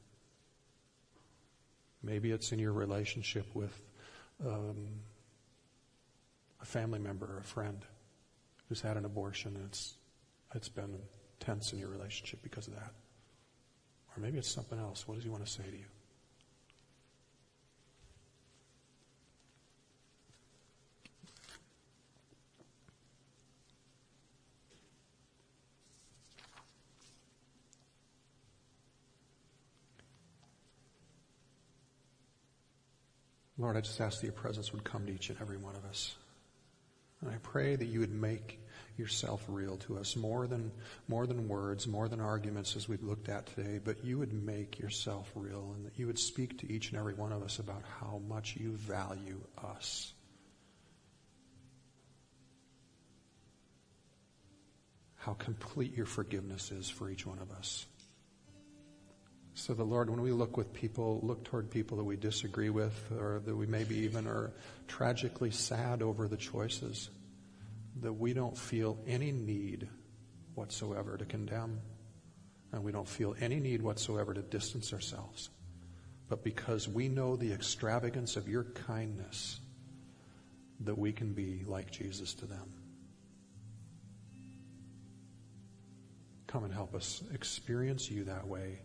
Maybe it's in your relationship with um, a family member or a friend who's had an abortion and it's, it's been tense in your relationship because of that. Or maybe it's something else. What does he want to say to you? Lord, I just ask that your presence would come to each and every one of us. And I pray that you would make yourself real to us more than, more than words, more than arguments as we've looked at today, but you would make yourself real and that you would speak to each and every one of us about how much you value us. How complete your forgiveness is for each one of us. So the Lord, when we look with people, look toward people that we disagree with, or that we maybe even are tragically sad over the choices, that we don't feel any need whatsoever to condemn, and we don't feel any need whatsoever to distance ourselves. But because we know the extravagance of your kindness, that we can be like Jesus to them. Come and help us experience you that way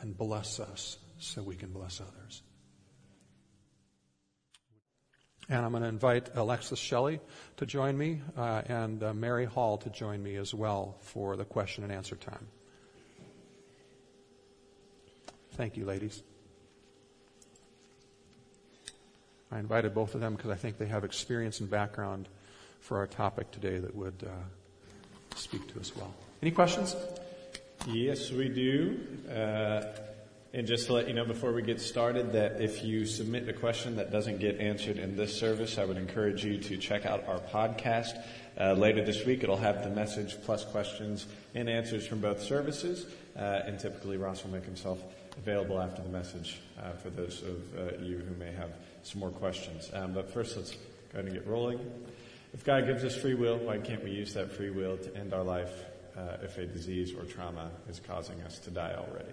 and bless us so we can bless others. And I'm going to invite Alexis Shelley to join me uh, and uh, Mary Hall to join me as well for the question and answer time. Thank you, ladies. I invited both of them because I think they have experience and background for our topic today that would uh, speak to us well. Any questions? Yes, we do. Uh, and just to let you know before we get started that if you submit a question that doesn't get answered in this service, I would encourage you to check out our podcast. Uh, later this week, it'll have the message plus questions and answers from both services. Uh, and typically, Ross will make himself available after the message uh, for those of uh, you who may have some more questions. Um, but first, let's go ahead and get rolling. If God gives us free will, why can't we use that free will to end our life uh, if a disease or trauma is causing us to die already.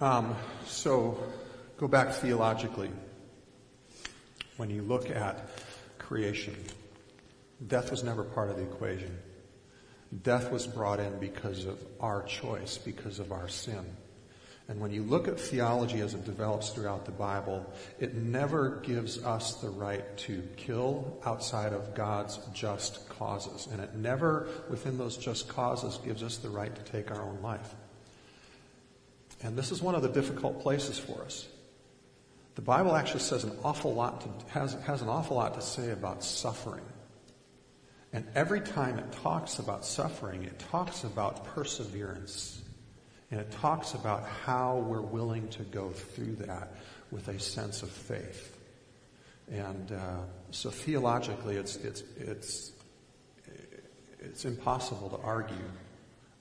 Um, so, go back theologically. When you look at creation, death was never part of the equation. Death was brought in because of our choice, because of our sin. And when you look at theology as it develops throughout the Bible, it never gives us the right to kill outside of God's just causes. And it never, within those just causes, gives us the right to take our own life. And this is one of the difficult places for us. The Bible actually says an awful lot to, has, has an awful lot to say about suffering. And every time it talks about suffering, it talks about perseverance. And it talks about how we're willing to go through that with a sense of faith. And uh, so theologically, it's, it's, it's, it's impossible to argue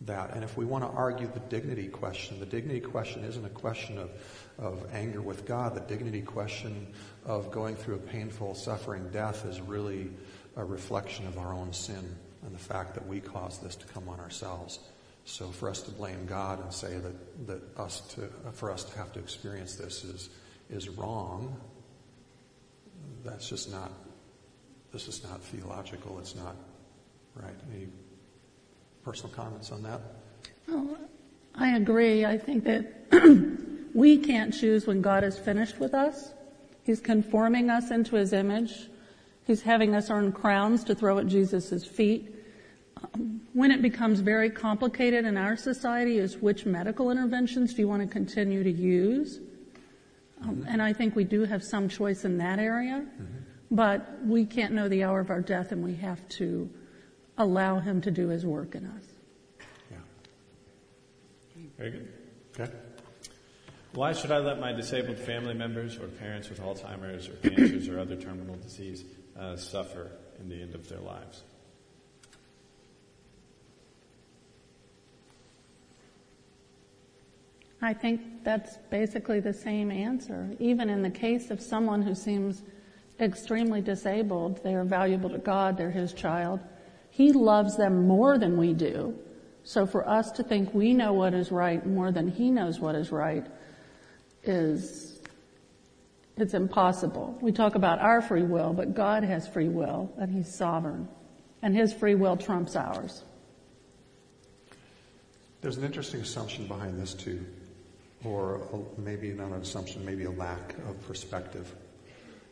that. And if we want to argue the dignity question, the dignity question isn't a question of, of anger with God. The dignity question of going through a painful, suffering death is really a reflection of our own sin and the fact that we caused this to come on ourselves. So for us to blame God and say that, that us to, for us to have to experience this is, is wrong, that's just not, this is not theological. It's not right. Any personal comments on that? Oh, I agree. I think that <clears throat> we can't choose when God is finished with us. He's conforming us into his image. He's having us earn crowns to throw at Jesus' feet. Um, when it becomes very complicated in our society is which medical interventions do you want to continue to use? Um, and I think we do have some choice in that area, mm-hmm. but we can't know the hour of our death and we have to allow him to do his work in us. Yeah. Very good. Okay. Why should I let my disabled family members or parents with Alzheimer's or cancers or other terminal disease uh, suffer in the end of their lives? I think that's basically the same answer. Even in the case of someone who seems extremely disabled, they are valuable to God, they're His child. He loves them more than we do. So for us to think we know what is right more than He knows what is right is, it's impossible. We talk about our free will, but God has free will and He's sovereign. And His free will trumps ours. There's an interesting assumption behind this too or maybe not an assumption, maybe a lack of perspective.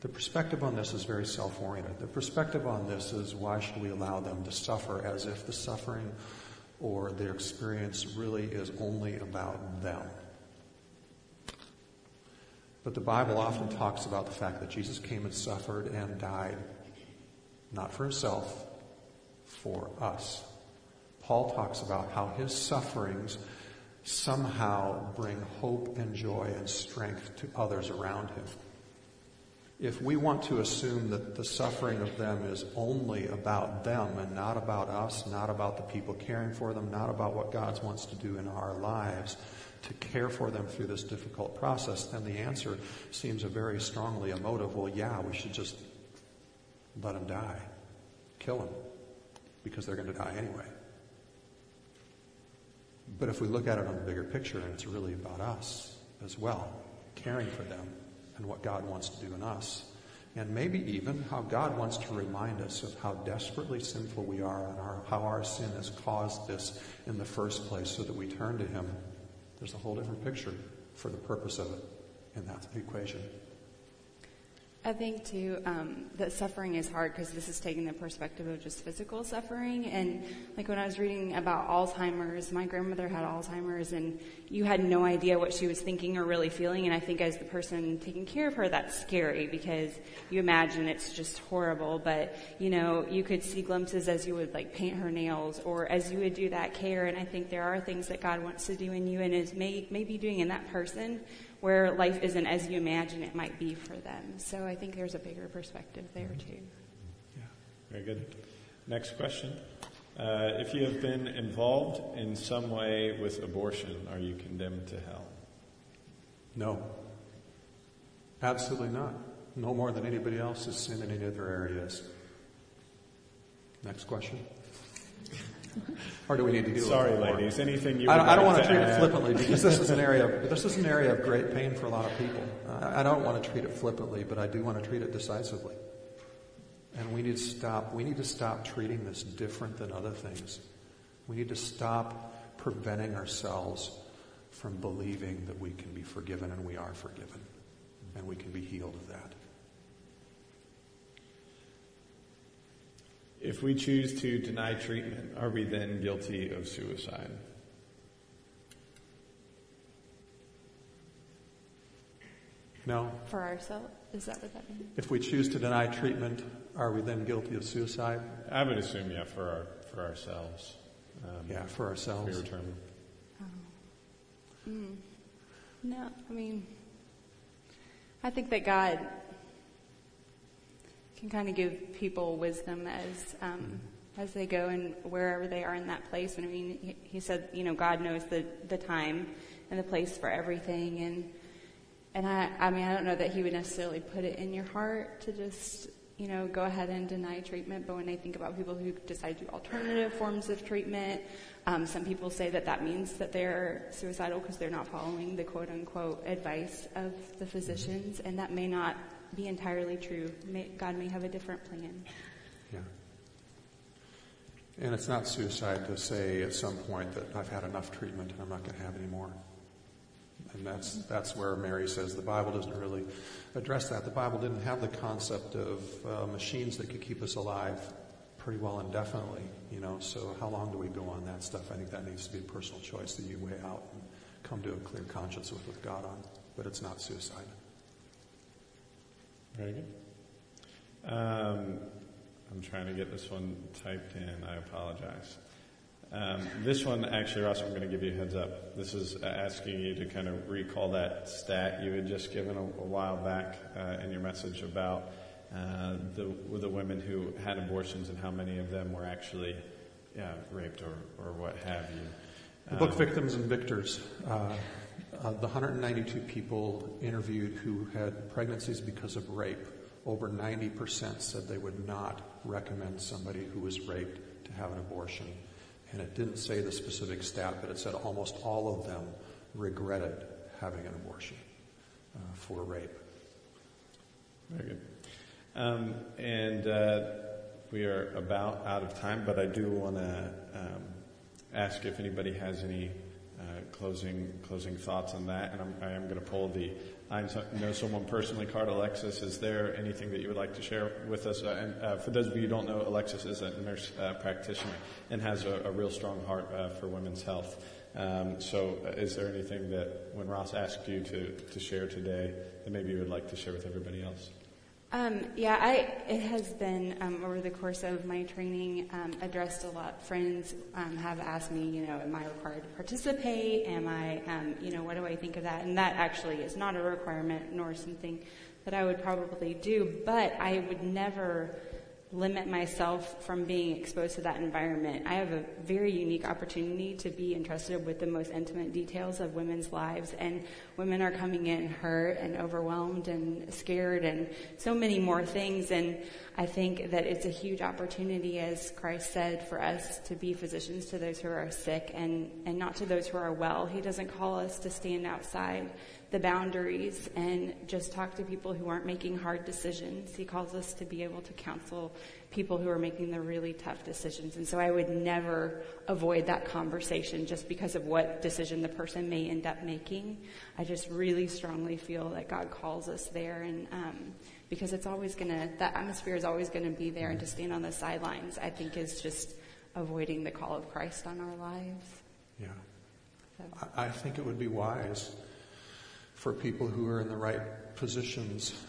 The perspective on this is very self oriented. The perspective on this is why should we allow them to suffer as if the suffering or their experience really is only about them? But the Bible often talks about the fact that Jesus came and suffered and died, not for himself, for us. Paul talks about how his sufferings somehow bring hope and joy and strength to others around him. If we want to assume that the suffering of them is only about them and not about us, not about the people caring for them, not about what God wants to do in our lives to care for them through this difficult process, then the answer seems a very strongly emotive, well, yeah, we should just let them die. Kill them. Because they're going to die anyway. But if we look at it on the bigger picture, and it's really about us as well, caring for them and what God wants to do in us, and maybe even how God wants to remind us of how desperately sinful we are and our, how our sin has caused this in the first place so that we turn to Him. There's a whole different picture for the purpose of it in that equation. I think too um, that suffering is hard because this is taking the perspective of just physical suffering. And like when I was reading about Alzheimer's, my grandmother had Alzheimer's, and you had no idea what she was thinking or really feeling. And I think as the person taking care of her, that's scary because you imagine it's just horrible. But you know, you could see glimpses as you would like paint her nails or as you would do that care. And I think there are things that God wants to do in you and is may, maybe doing in that person where life isn't as you imagine it might be for them. So I think there's a bigger perspective there too. Yeah, very good. Next question. Uh, if you have been involved in some way with abortion, are you condemned to hell? No. Absolutely not. No more than anybody else has sinned in any other areas. Next question. Or do we need to do? Sorry, ladies. Anything you? I don't, I don't want to treat it flippantly <laughs> because this is an area. Of, this is an area of great pain for a lot of people. I, I don't want to treat it flippantly, but I do want to treat it decisively. And we need to stop. We need to stop treating this different than other things. We need to stop preventing ourselves from believing that we can be forgiven and we are forgiven and we can be healed of that. If we choose to deny treatment, are we then guilty of suicide? No. For ourselves? Is that what that means? If we choose to deny treatment, are we then guilty of suicide? I would assume, yeah, for our for ourselves. Um, Yeah, for if ourselves. we return. Mm. No, I mean, I think that God can kind of give people wisdom as um, as they go and wherever they are in that place. And I mean, he, he said, you know, God knows the the time and the place for everything. And and I, I mean, I don't know that He would necessarily put it in your heart to just you know go ahead and deny treatment. But when I think about people who decide to do alternative forms of treatment, um, some people say that that means that they're suicidal because they're not following the quote unquote advice of the physicians, and that may not be entirely true. May, God may have a different plan. Yeah. And it's not suicide to say at some point that I've had enough treatment and I'm not going to have any more. And that's, that's where Mary says the Bible doesn't really address that. The Bible didn't have the concept of uh, machines that could keep us alive pretty well indefinitely, you know, so how long do we go on that stuff? I think that needs to be a personal choice that you weigh out and come to a clear conscience with, with God on. But it's not suicide. Very good. Um, I'm trying to get this one typed in. I apologize. Um, this one, actually, Ross, I'm going to give you a heads up. This is asking you to kind of recall that stat you had just given a, a while back uh, in your message about uh, the, the women who had abortions and how many of them were actually yeah, raped or, or what have you. The book Um, Victims and Victors, uh, uh, the 192 people interviewed who had pregnancies because of rape, over 90% said they would not recommend somebody who was raped to have an abortion. And it didn't say the specific stat, but it said almost all of them regretted having an abortion uh, for rape. Very good. Um, and uh, we are about out of time, but I do want to um, ask if anybody has any closing closing thoughts on that. And I'm, I am going to pull the I know someone personally card. Alexis, is there anything that you would like to share with us? Uh, and uh, for those of you who don't know, Alexis is a nurse uh, practitioner and has a, a real strong heart uh, for women's health. Um, so, uh, is there anything that when Ross asked you to, to share today that maybe you would like to share with everybody else? Um, yeah, I, it has been um, over the course of my training um, addressed a lot. Friends um, have asked me, you know, am I required to participate? Am I, um, you know, what do I think of that? And that actually is not a requirement nor something that I would probably do, but I would never limit myself from being exposed to that environment. I have a very unique opportunity to be entrusted with the most intimate details of women's lives, and women are coming in hurt and overwhelmed and scared and so many more things. And I think that it's a huge opportunity, as Christ said, for us to be physicians to those who are sick and, and not to those who are well. He doesn't call us to stand outside the boundaries and just talk to people who aren't making hard decisions. He calls us to be able to counsel people who are making the really tough decisions. And so I would never avoid that conversation just because of what decision the person may end up making. I just really strongly feel that God calls us there and, um, because it's always gonna, that atmosphere is always gonna be there and to stand on the sidelines, I think is just avoiding the call of Christ on our lives. Yeah. So. I, I think it would be wise for people who are in the right positions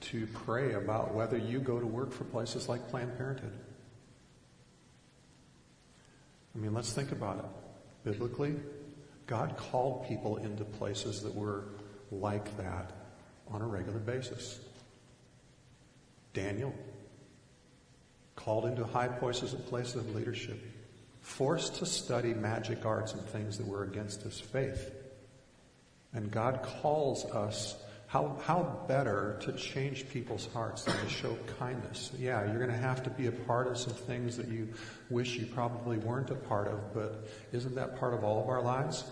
to pray about whether you go to work for places like Planned Parenthood. I mean, let's think about it. Biblically, God called people into places that were like that on a regular basis. Daniel, called into high places and places of leadership, forced to study magic arts and things that were against his faith. And God calls us, how, how better to change people's hearts than to show kindness? Yeah, you're going to have to be a part of some things that you wish you probably weren't a part of, but isn't that part of all of our lives?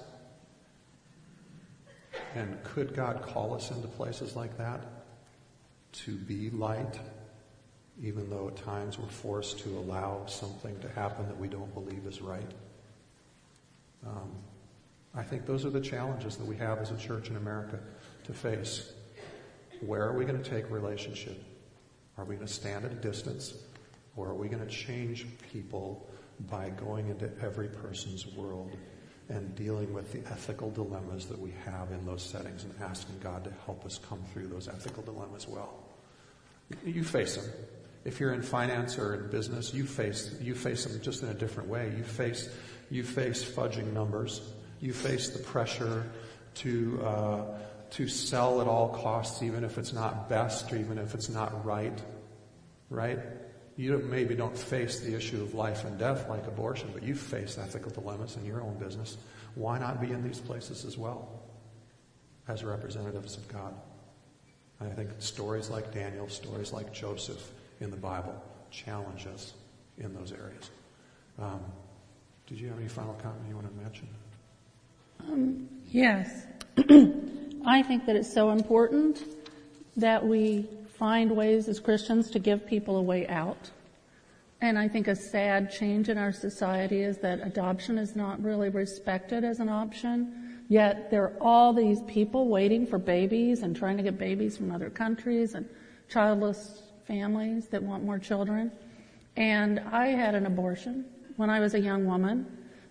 And could God call us into places like that to be light, even though at times we're forced to allow something to happen that we don't believe is right? Um, I think those are the challenges that we have as a church in America to face. Where are we going to take relationship? Are we going to stand at a distance? Or are we going to change people by going into every person's world and dealing with the ethical dilemmas that we have in those settings and asking God to help us come through those ethical dilemmas well? You face them. If you're in finance or in business, you face you face them just in a different way. You face you face fudging numbers. You face the pressure to uh, to sell at all costs, even if it's not best or even if it's not right. Right? You maybe don't face the issue of life and death like abortion, but you face ethical dilemmas in your own business. Why not be in these places as well as representatives of God? And I think stories like Daniel, stories like Joseph in the Bible challenge us in those areas. Um, did you have any final comment you want to mention? Um, yes. <clears throat> I think that it's so important that we find ways as Christians to give people a way out. And I think a sad change in our society is that adoption is not really respected as an option. Yet there are all these people waiting for babies and trying to get babies from other countries and childless families that want more children. And I had an abortion when I was a young woman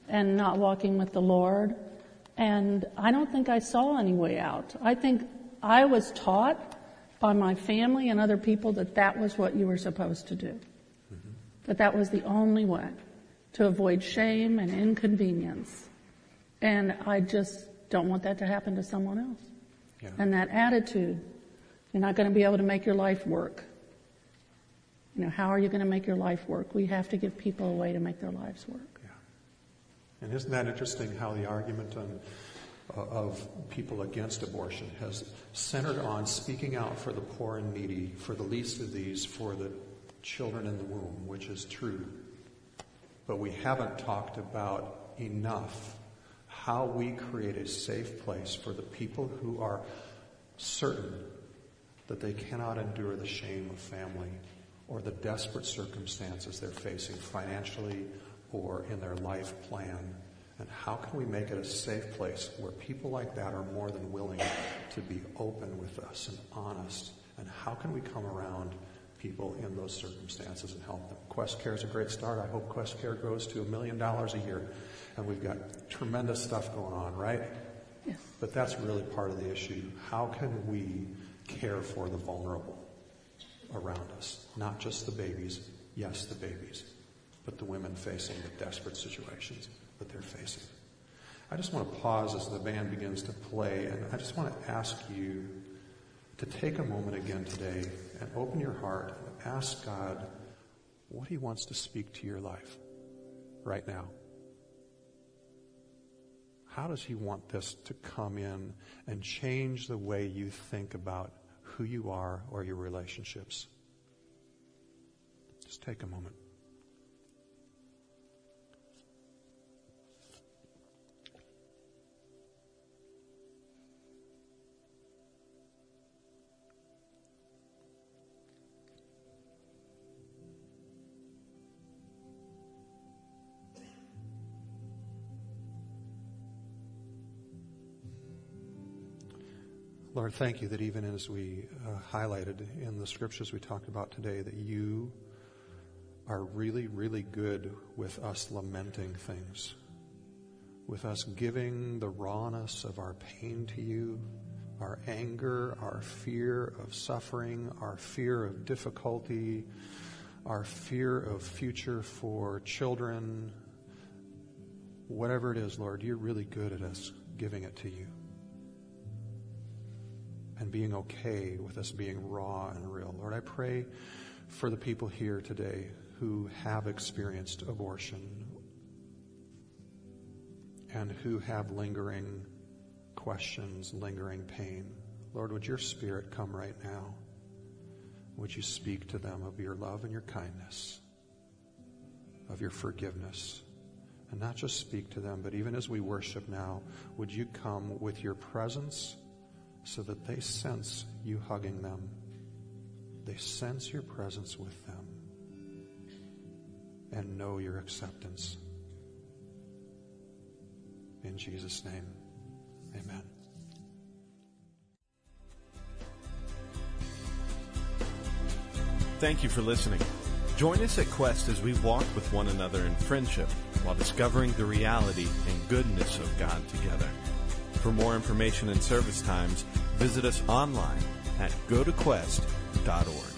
and not walking with the Lord. And I don't think I saw any way out. I think I was taught by my family and other people that that was what you were supposed to do. Mm-hmm. That that was the only way to avoid shame and inconvenience. And I just don't want that to happen to someone else. Yeah. And that attitude, you're not going to be able to make your life work. You know, how are you going to make your life work? We have to give people a way to make their lives work. And isn't that interesting how the argument on, uh, of people against abortion has centered on speaking out for the poor and needy, for the least of these, for the children in the womb, which is true. But we haven't talked about enough how we create a safe place for the people who are certain that they cannot endure the shame of family or the desperate circumstances they're facing financially or in their life plan. And how can we make it a safe place where people like that are more than willing to be open with us and honest? And how can we come around people in those circumstances and help them? Quest Care is a great start. I hope Quest Care grows to a million dollars a year. And we've got tremendous stuff going on, right? Yes. But that's really part of the issue. How can we care for the vulnerable? around us. Not just the babies, yes, the babies, but the women facing the desperate situations that they're facing. I just want to pause as the band begins to play, and I just want to ask you to take a moment again today and open your heart and ask God what He wants to speak to your life right now. How does He want this to come in and change the way you think about who you are or your relationships. Just take a moment. Lord, thank you that even as we uh, highlighted in the scriptures we talked about today, that you are really, really good with us lamenting things, with us giving the rawness of our pain to you, our anger, our fear of suffering, our fear of difficulty, our fear of future for children, whatever it is, Lord, you're really good at us giving it to you and being okay with us being raw and real. Lord, I pray for the people here today who have experienced abortion and who have lingering questions, lingering pain. Lord, would your spirit come right now? Would you speak to them of your love and your kindness, of your forgiveness? And not just speak to them, but even as we worship now, would you come with your presence? So that they sense you hugging them. They sense your presence with them and know your acceptance. In Jesus' name, amen. Thank you for listening. Join us at Quest as we walk with one another in friendship while discovering the reality and goodness of God together. For more information and service times, visit us online at gotoquest.org.